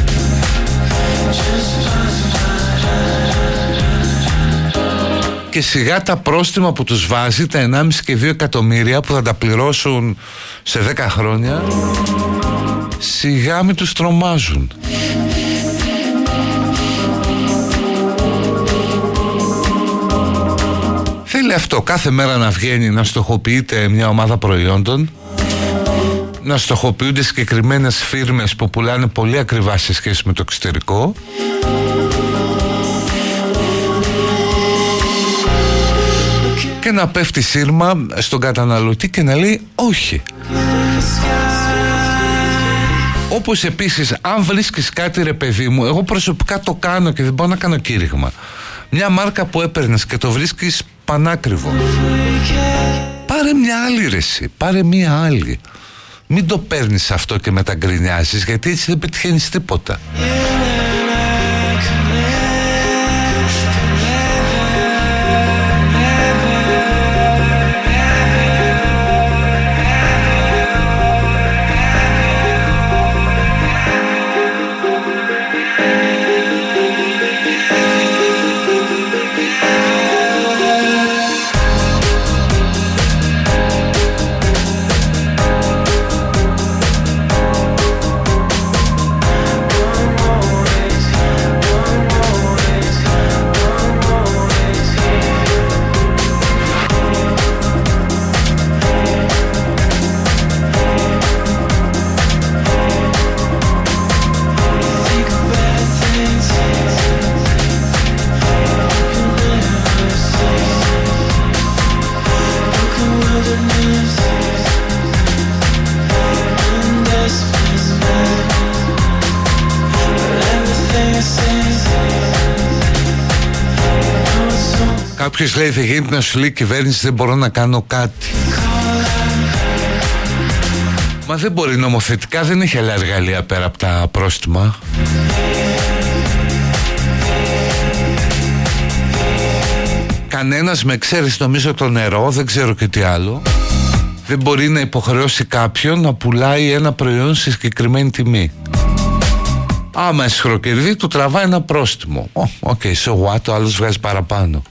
Και σιγά τα πρόστιμα που τους βάζει τα 1,5 και 2 εκατομμύρια που θα τα πληρώσουν σε 10 χρόνια σιγά μην τους τρομάζουν. Θέλει αυτό κάθε μέρα να βγαίνει να στοχοποιείται μια ομάδα προϊόντων να στοχοποιούνται συγκεκριμένες φίρμες που πουλάνε πολύ ακριβά σε σχέση με το εξωτερικό και να πέφτει σύρμα στον καταναλωτή και να λέει όχι. Όπως επίσης αν βρίσκεις κάτι ρε παιδί μου Εγώ προσωπικά το κάνω και δεν μπορώ να κάνω κήρυγμα. Μια μάρκα που έπαιρνες και το βρίσκεις πανάκριβο. Πάρε μια άλλη ρεση Πάρε μια άλλη. Μην το παίρνεις αυτό και μεταγκρινιάζεις Γιατί έτσι δεν πετυχαίνεις τίποτα Κάποιο λέει θα γίνει να σου λέει κυβέρνηση δεν μπορώ να κάνω κάτι. Μα δεν μπορεί νομοθετικά δεν έχει άλλα εργαλεία πέρα από τα πρόστιμα. Κανένας με ξέρεις νομίζω το νερό, δεν ξέρω και τι άλλο δεν μπορεί να υποχρεώσει κάποιον να πουλάει ένα προϊόν σε συγκεκριμένη τιμή. Άμα εσχροκερδί του τραβάει ένα πρόστιμο. Οκ, okay, so what, ο άλλος βγάζει παραπάνω.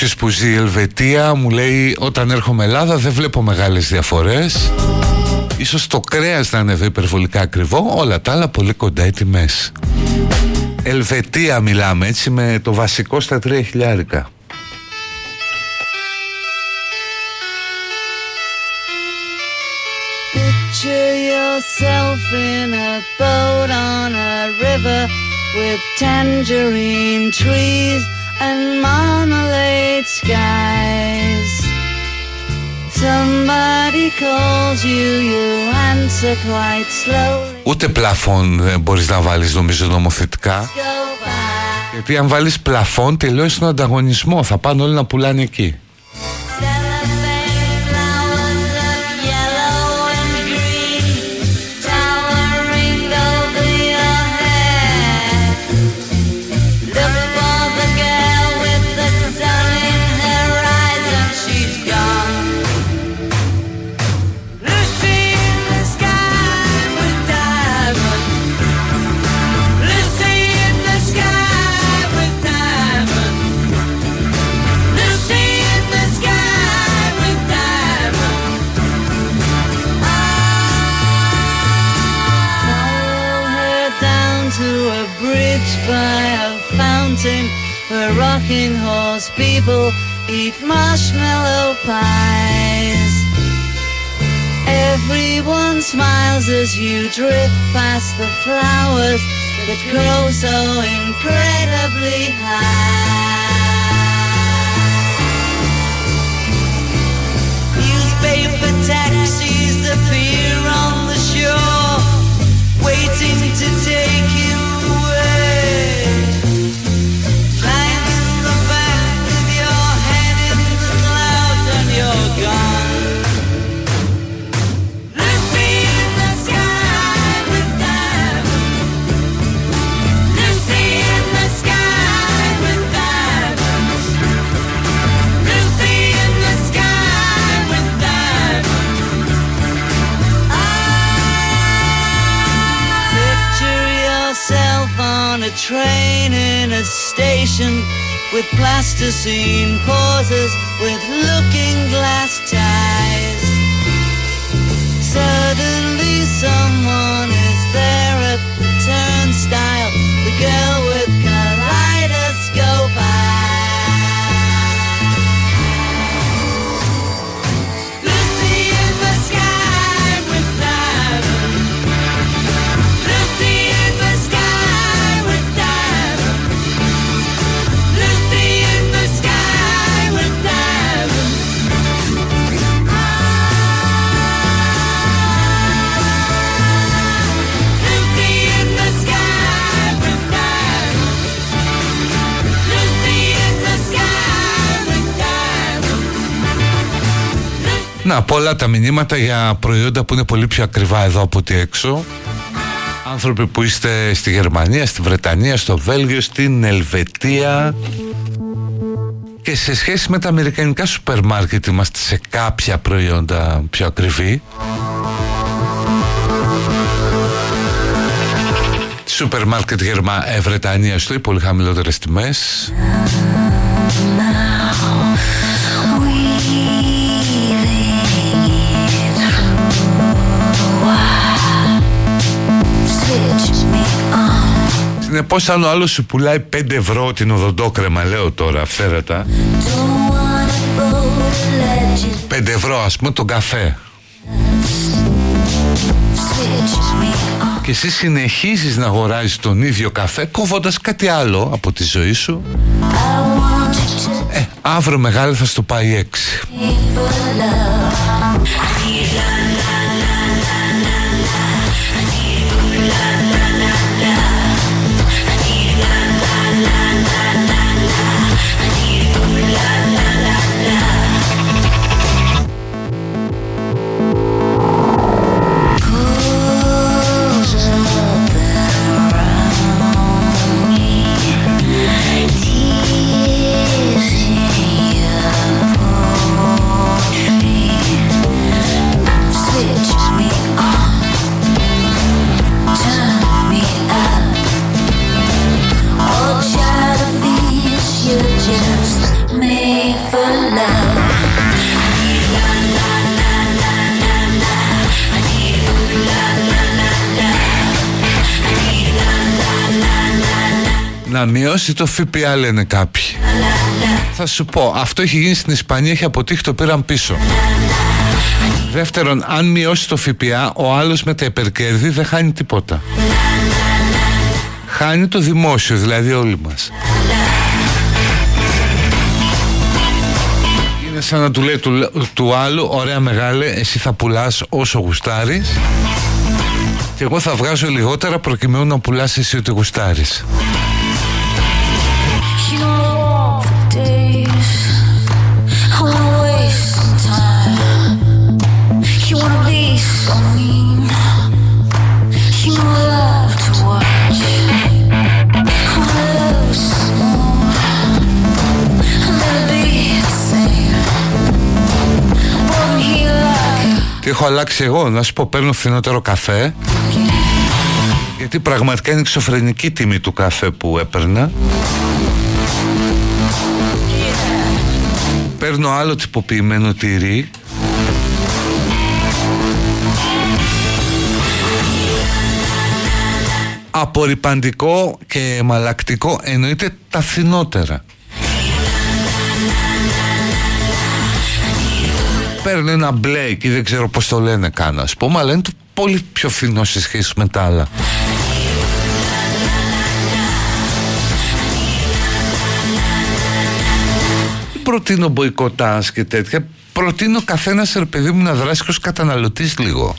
Κάποιος που ζει η Ελβετία μου λέει όταν έρχομαι Ελλάδα δεν βλέπω μεγάλες διαφορές. Ίσως το κρέας να είναι εδώ υπερβολικά ακριβό. Όλα τα άλλα πολύ κοντά οι τιμές Ελβετία μιλάμε έτσι με το βασικό στα τρία χιλιάρικα. Picture yourself in a boat on a river with tangerine trees and marmalade skies. Somebody calls you, you answer quite slowly. Ούτε πλαφόν δεν μπορείς να βάλεις νομίζω νομοθετικά Γιατί αν βάλεις πλαφόν τελειώσει τον ανταγωνισμό Θα πάνε όλοι να πουλάνε εκεί rocking horse people eat marshmallow pies. Everyone smiles as you drift past the flowers that grow so incredibly high. Newspaper taxis appear on the shore, waiting to take you train in a station with plasticine pauses with looking glass ties. Suddenly someone is there at the turnstile, the girl with Να, πολλά τα μηνύματα για προϊόντα που είναι πολύ πιο ακριβά εδώ από ότι έξω. Άνθρωποι που είστε στη Γερμανία, στη Βρετανία, στο Βέλγιο, στην Ελβετία και σε σχέση με τα αμερικανικά σούπερ μάρκετ είμαστε σε κάποια προϊόντα πιο ακριβή. Σούπερ μάρκετ Γερμα... ε, Βρετανία στο ή πολύ χαμηλότερες τιμές. Συνεπώ, αν ο άλλο σου πουλάει 5 ευρώ την οδοντόκρεμα, λέω τώρα αυθαίρετα. 5 ευρώ, ας πούμε, τον καφέ. Και εσύ συνεχίζεις να αγοράζεις τον ίδιο καφέ κόβοντας κάτι άλλο από τη ζωή σου Ε, αύριο μεγάλη θα στο πάει έξι Να μειώσει το ΦΠΑ λένε κάποιοι. Θα σου πω Αυτό έχει γίνει στην Ισπανία Έχει αποτύχει το πήραν πίσω. Δεύτερον αν μειώσει το ΦΠΑ Ο άλλος με τα υπερκέρδη δεν χάνει τίποτα. Χάνει το δημόσιο Δηλαδή όλοι μας. Είναι σαν να του λέει του, του άλλου Ωραία μεγάλε εσύ θα πουλάς όσο γουστάρεις Και εγώ θα βγάζω λιγότερα Προκειμένου να πουλάς εσύ ό,τι γουστάρεις Τι έχω αλλάξει εγώ, να σου πω παίρνω φθηνότερο καφέ. Γιατί πραγματικά είναι εξωφρενική τιμή του καφέ που έπαιρνα. Παίρνω άλλο τυποποιημένο τυρί. Απορριπαντικό και μαλακτικό εννοείται τα φθηνότερα παίρνει ένα μπλε και δεν ξέρω πώς το λένε καν ας πούμε αλλά είναι το πολύ πιο φθηνό σε σχέση με τα άλλα. Προτείνω μποϊκοτάς και τέτοια. Προτείνω καθένας ρε παιδί μου να δράσει ως καταναλωτής λίγο.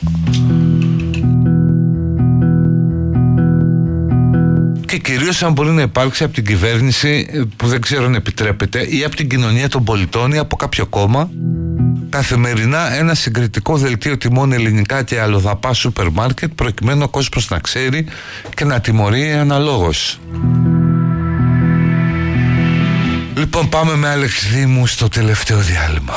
Και κυρίως αν μπορεί να υπάρξει από την κυβέρνηση που δεν ξέρω αν επιτρέπεται ή από την κοινωνία των πολιτών ή από κάποιο κόμμα καθημερινά ένα συγκριτικό δελτίο τιμών ελληνικά και αλλοδαπά σούπερ μάρκετ προκειμένου ο κόσμος να ξέρει και να τιμωρεί αναλόγως. Λοιπόν πάμε με Άλεξ Δήμου στο τελευταίο διάλειμμα.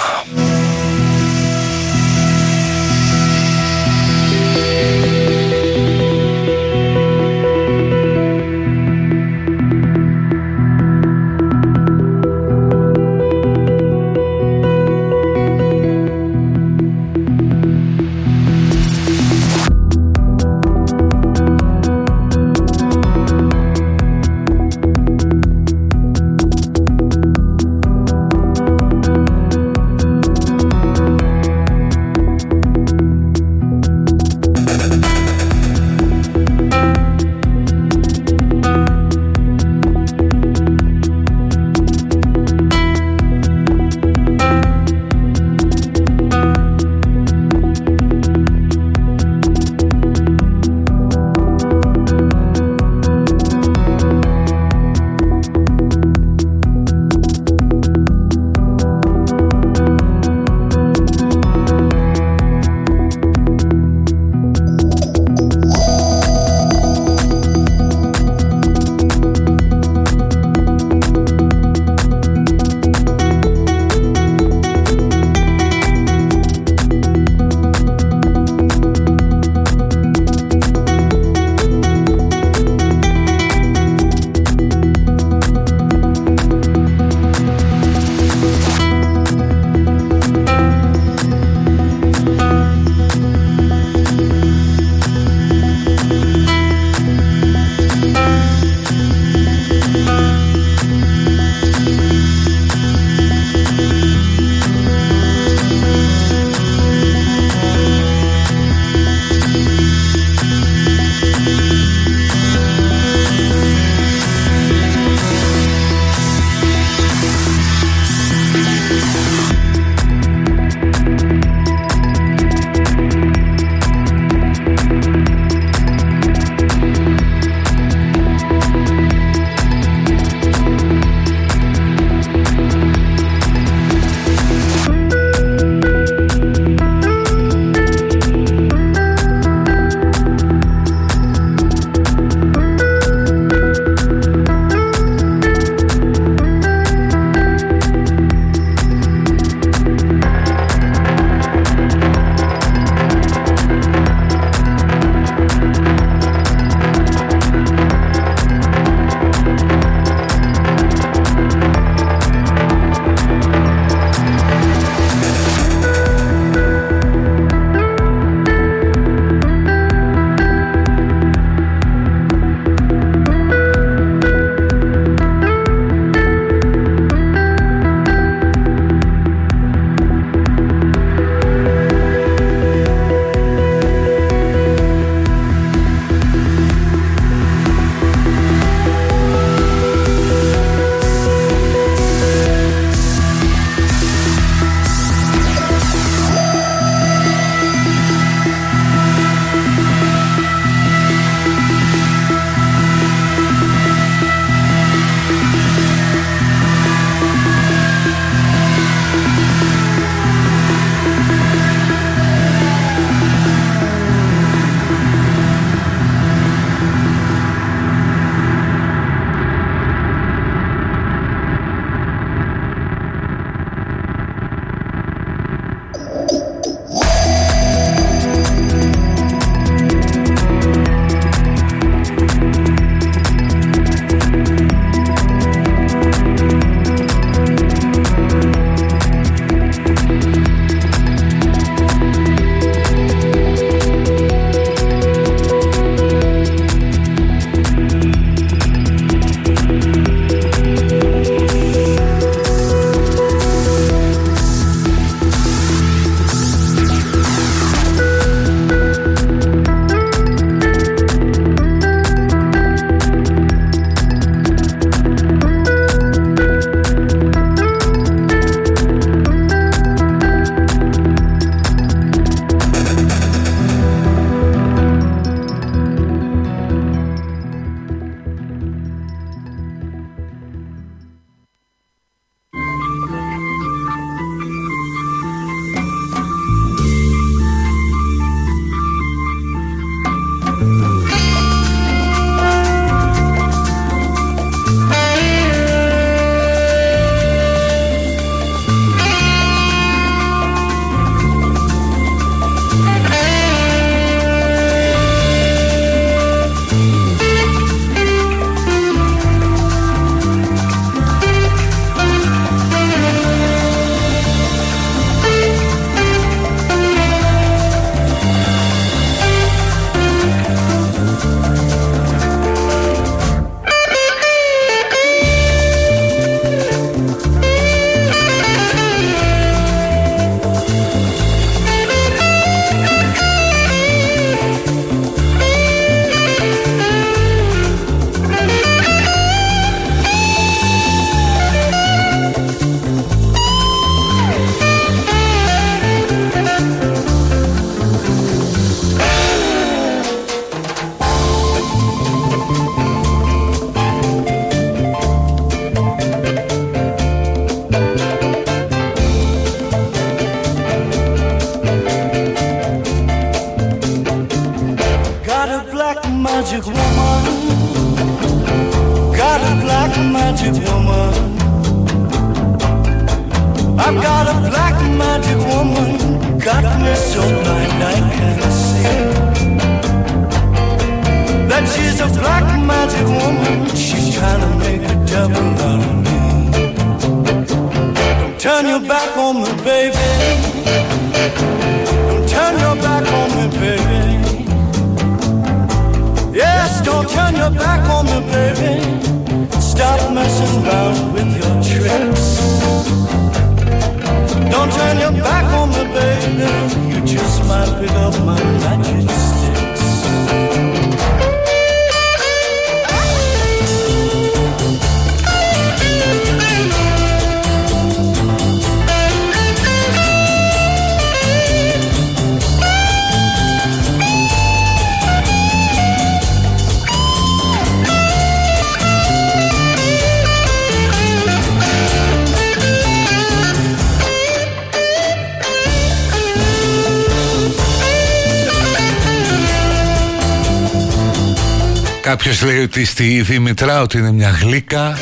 Ότι στη Δήμητρα ότι είναι μια γλύκα.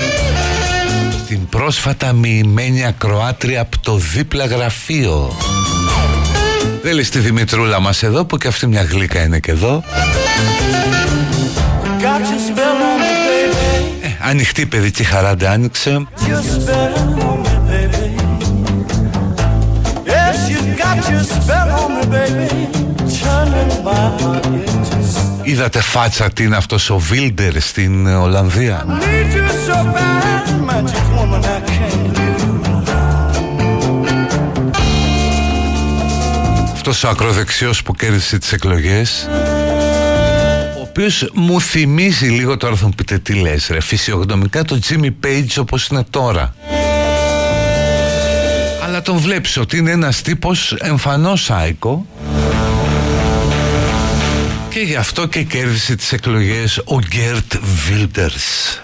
Στην πρόσφατα μοιημένη ακροάτρια από το δίπλα γραφείο. Δεν λέει στη Δημητρούλα μας εδώ που και αυτή μια γλύκα είναι και εδώ. Ε, Ανοιχτή παιδική χαράντα άνοιξε Είδατε φάτσα τι είναι αυτός ο Βίλντερ στην Ολλανδία; Αυτός ο ακροδεξιός που κέρδισε τις εκλογές Ο οποίος μου θυμίζει λίγο τώρα θα μου πείτε τι λες ρε Φυσιογνωμικά το Jimmy Page όπως είναι τώρα. Αλλά τον βλέπεις ότι είναι ένας τύπος εμφανώς άικο και γι' αυτό και κέρδισε τις εκλογές ο Γκέρτ Βίλτερς.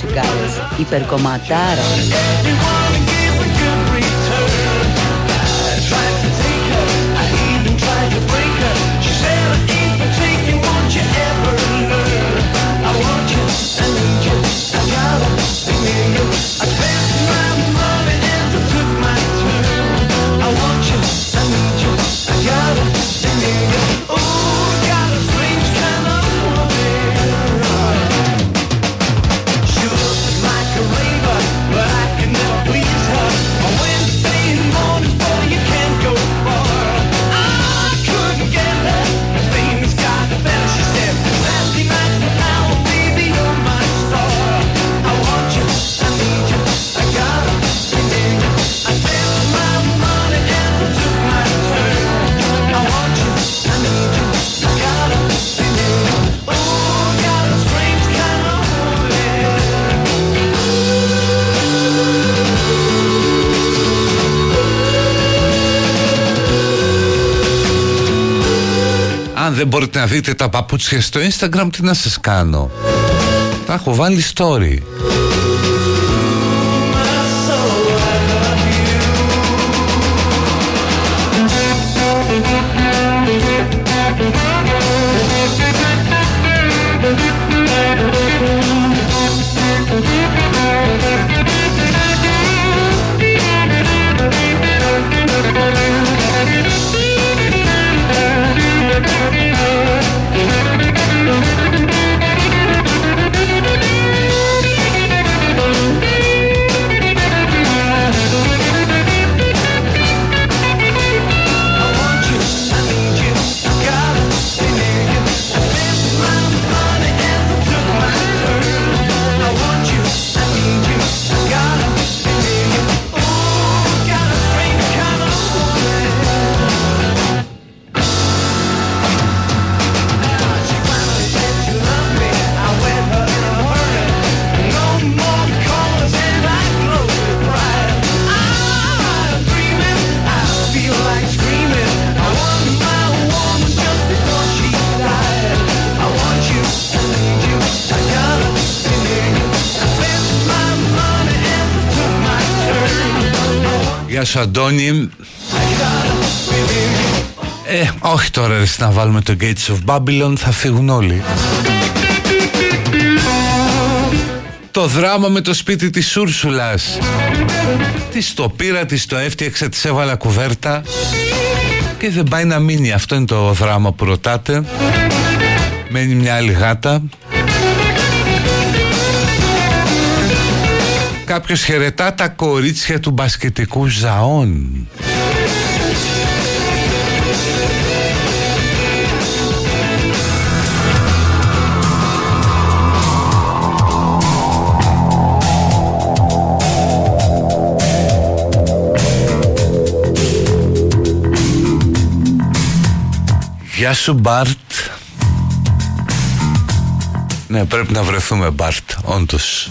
Μουσικάλες, υπερκομματάρα. Δεν μπορείτε να δείτε τα παπούτσια στο Instagram τι να σας κάνω. Τα έχω βάλει story Γεια σου Αντώνη Ε, όχι τώρα ρε, να βάλουμε το Gates of Babylon Θα φύγουν όλοι. Το δράμα με το σπίτι της Ούρσουλας. Της το πήρα, της το έφτιαξα, της έβαλα κουβέρτα. Και δεν πάει να μείνει. Αυτό είναι το δράμα που ρωτάτε. Μένει μια άλλη γάτα Κάποιος χαιρετά τα κορίτσια του μπασκετικού ζαών. Γεια σου Μπάρτ. Ναι πρέπει να βρεθούμε Μπάρτ Όντως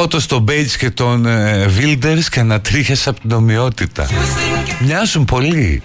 φώτος στο Μπέιτς και τον ε, Βίλντερς και ανατρίχες από την ομοιότητα. Μοιάζουν πολύ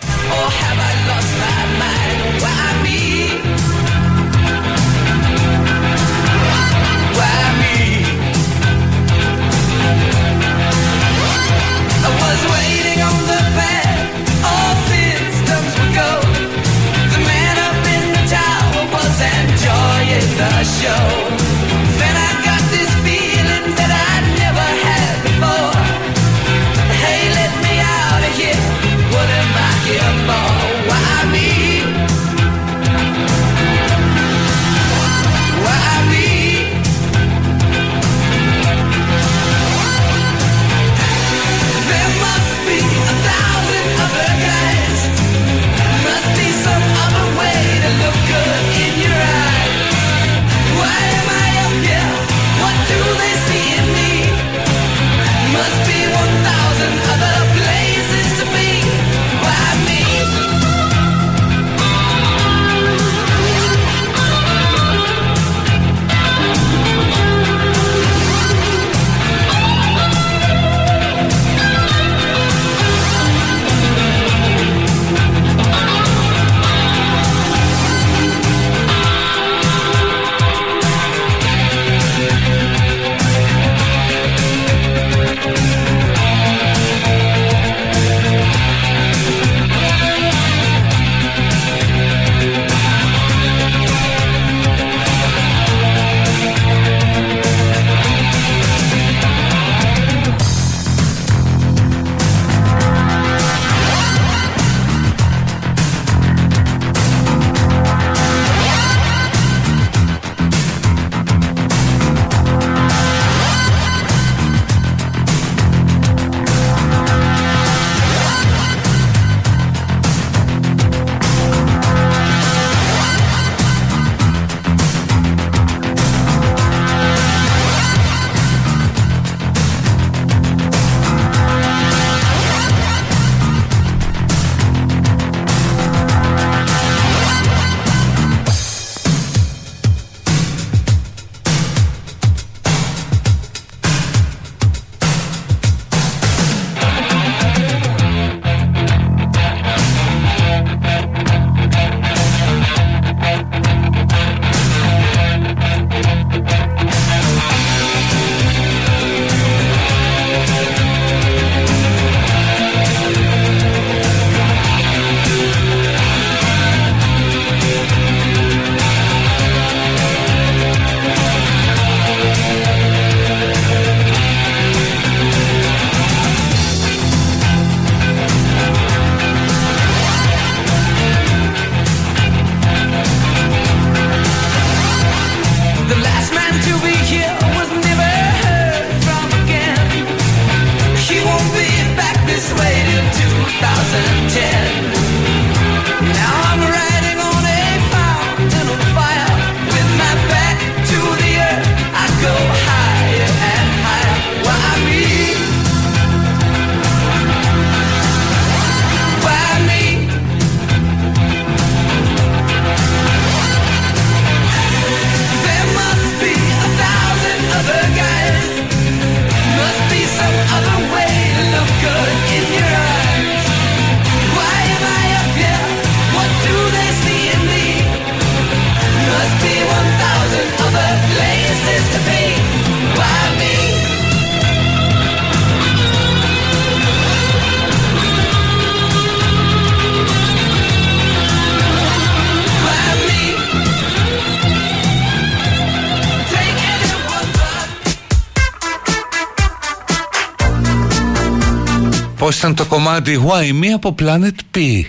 κομμάτι Why Me από Planet P.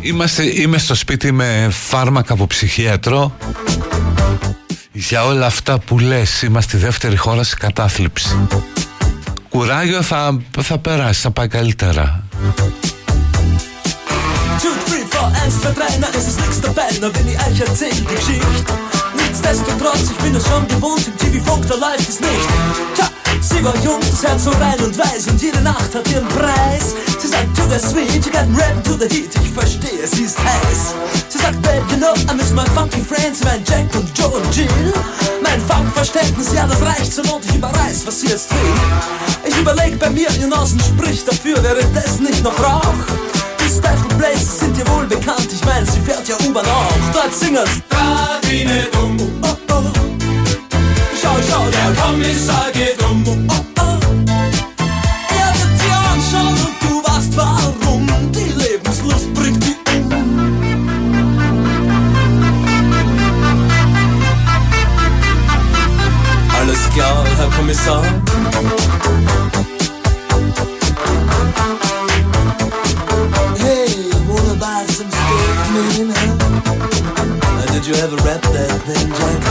Είμαστε, είμαι στο σπίτι με φάρμακα από ψυχίατρο. Για όλα αυτά που λες Είμαστε η δεύτερη χώρα σε κατάθλιψη. Κουράγιο θα, θα περάσει, θα πάει καλύτερα. Angst für Trainer ist es nichts der Penner, wenn ich euch erzähl die Geschichte. Nichtsdestotrotz, ich bin es schon gewohnt, im TV-Funk, da läuft es nicht. Tja, sie war jung, das Herz so rein und weiß und jede Nacht hat ihren Preis. Sie sagt, to the sweet, you got rap to the heat, ich verstehe, sie ist heiß. Sie sagt, babe, you know, I miss my funky friends, mein Jack und Joe und Jill. Mein Funkverständnis, ja, das reicht zur Not, ich überreiß, was sie jetzt will. Ich überleg bei mir, ihr Nasen spricht dafür, wäre das nicht noch Rauch? Special Places sind dir wohl bekannt. Ich mein, sie fährt ja U-Bahn auch. Dort singen's. Radine dumm. Oh, oh. Schau, schau, der Kommissar geht um. Oh, oh. Er wird dir anschauen und du weißt warum. Die Lebenslust bringt die um. Alles klar, Herr Kommissar. Did you ever rap that plain Jack?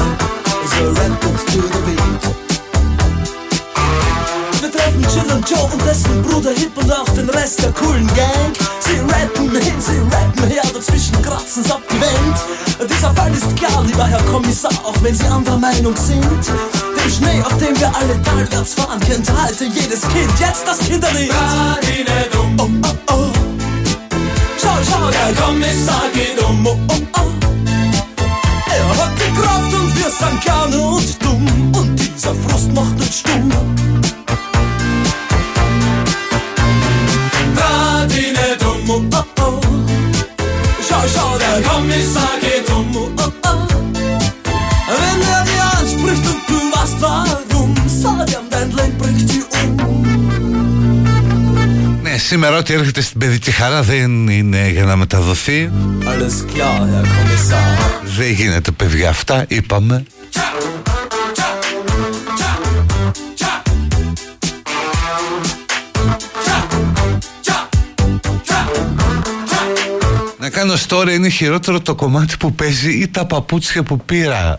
So rap it to the beat. Wir treffen Chill und Joe und dessen Bruder Hip und auch den Rest der coolen Gang. Sie rappen hin, sie rappen her, dazwischen kratzen's ab die Wand. Dieser Fall ist klar, lieber Herr Kommissar, auch wenn Sie anderer Meinung sind. Den Schnee, auf dem wir alle talwärts fahren, kennt heute jedes Kind. Jetzt das Kinderlied. Oh, oh, oh. Schau, schau, der Kommissar geht um. Oh, oh, oh alles an Kerne und dumm und dieser Frust macht uns stumm. Σήμερα ό,τι έρχεται στην παιδική χαρά δεν είναι για να μεταδοθεί. Alles klar, Herr Kommissar. Δεν γίνεται παιδιά αυτά, είπαμε. Να κάνω story είναι χειρότερο το κομμάτι που παίζει ή τα παπούτσια που πήρα.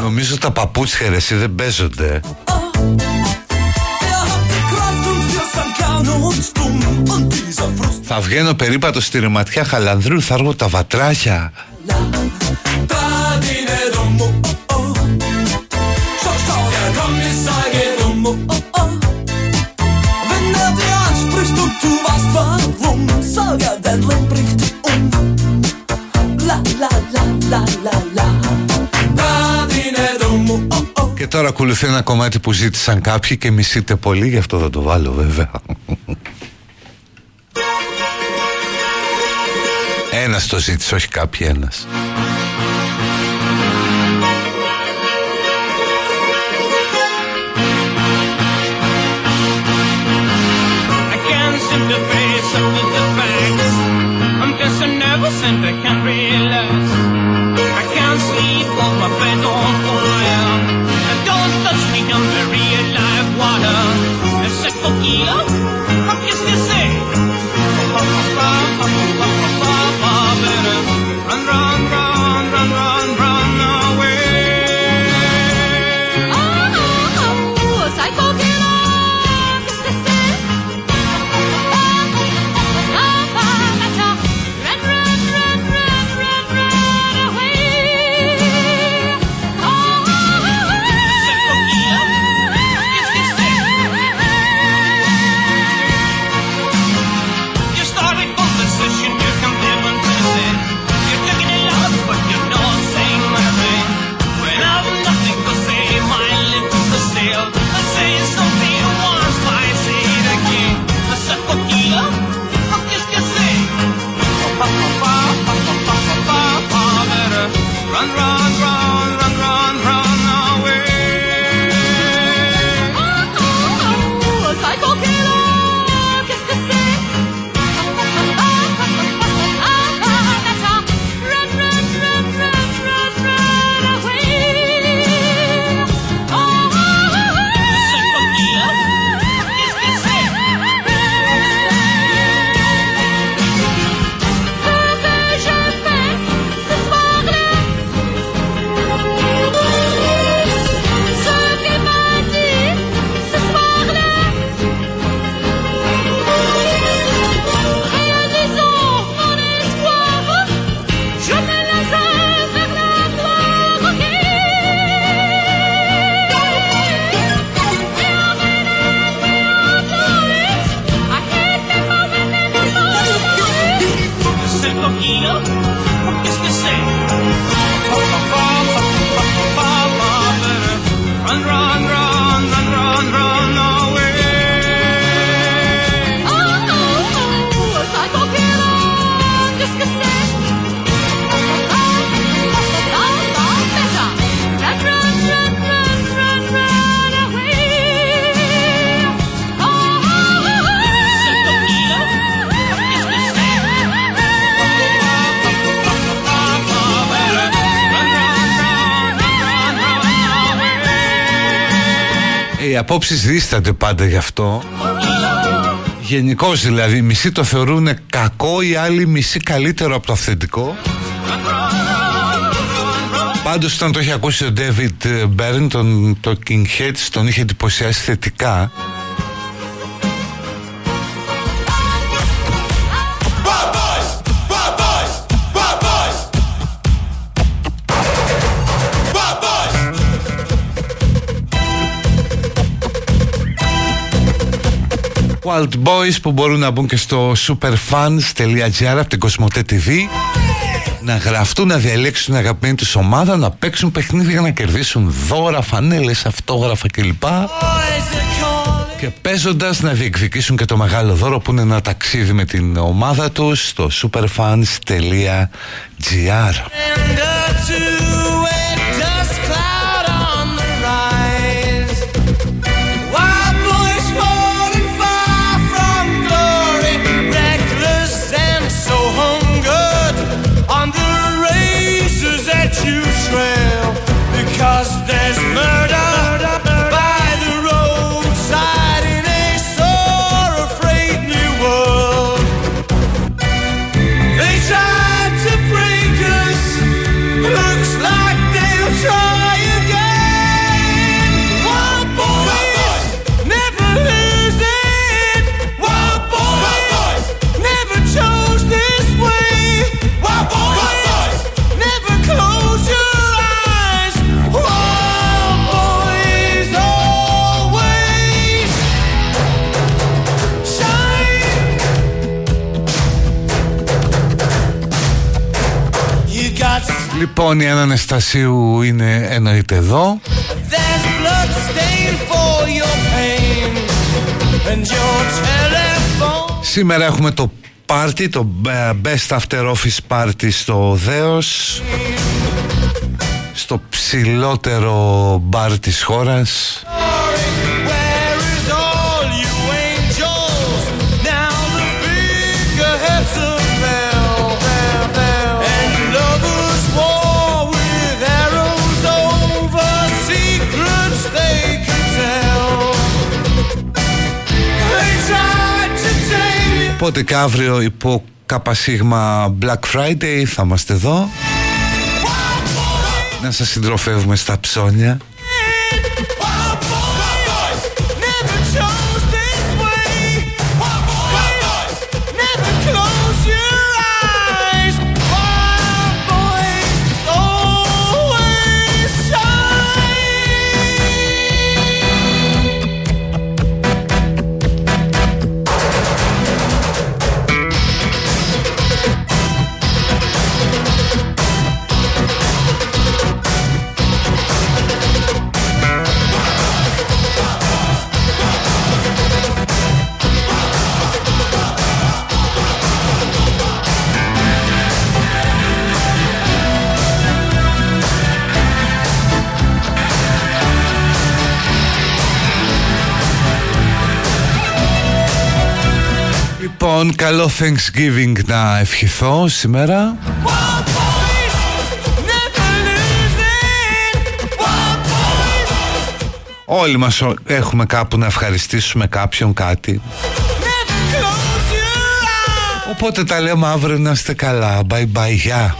Νομίζω τα παπούτσια ρε, εσύ δεν παίζονται. Θα βγαίνω περίπατο στη ρηματιά Χαλανδρού, θα έρχω τα βατράχια. Και τώρα ακολουθεί ένα κομμάτι που ζήτησαν κάποιοι και μισείτε πολύ, γι' αυτό θα το βάλω βέβαια. να στο ζήτησε, όχι κάποιοι ένας. I can't seem to face up with the facts. I'm just a nervous and I can't απόψεις δίστανται πάντα γι' αυτό Γενικώς δηλαδή, οι μισοί το θεωρούν κακό, οι άλλοι μισοί καλύτερο από το αυθεντικό. Πάντως όταν το είχε ακούσει ο David Byrne, τον, το King Heads, τον είχε εντυπωσιάσει θετικά. Wild Boys που μπορούν να μπουν και στο superfans.gr από την Κοσμοτέ TV να γραφτούν, να διαλέξουν την αγαπημένη τους ομάδα, να παίξουν παιχνίδια, να κερδίσουν δώρα, φανέλες, αυτόγραφα κλπ. Και παίζοντας να διεκδικήσουν και το μεγάλο δώρο που είναι ένα ταξίδι με την ομάδα τους στο superfans.gr you trail because there's murder. Η Αναστασίου είναι εννοείται εδώ. Σήμερα έχουμε το πάρτι, το Best After Office Party στο Δέος. Στο ψηλότερο μπαρ της χώρας Οπότε και αύριο υπό ΚΣ Black Friday θα είμαστε εδώ. Να σας συντροφεύουμε στα ψώνια Λοιπόν, καλό Thanksgiving να ευχηθώ σήμερα. Όλοι μας έχουμε κάπου να ευχαριστήσουμε κάποιον κάτι. Οπότε τα λέμε αύριο να είστε καλά. Bye bye, γεια.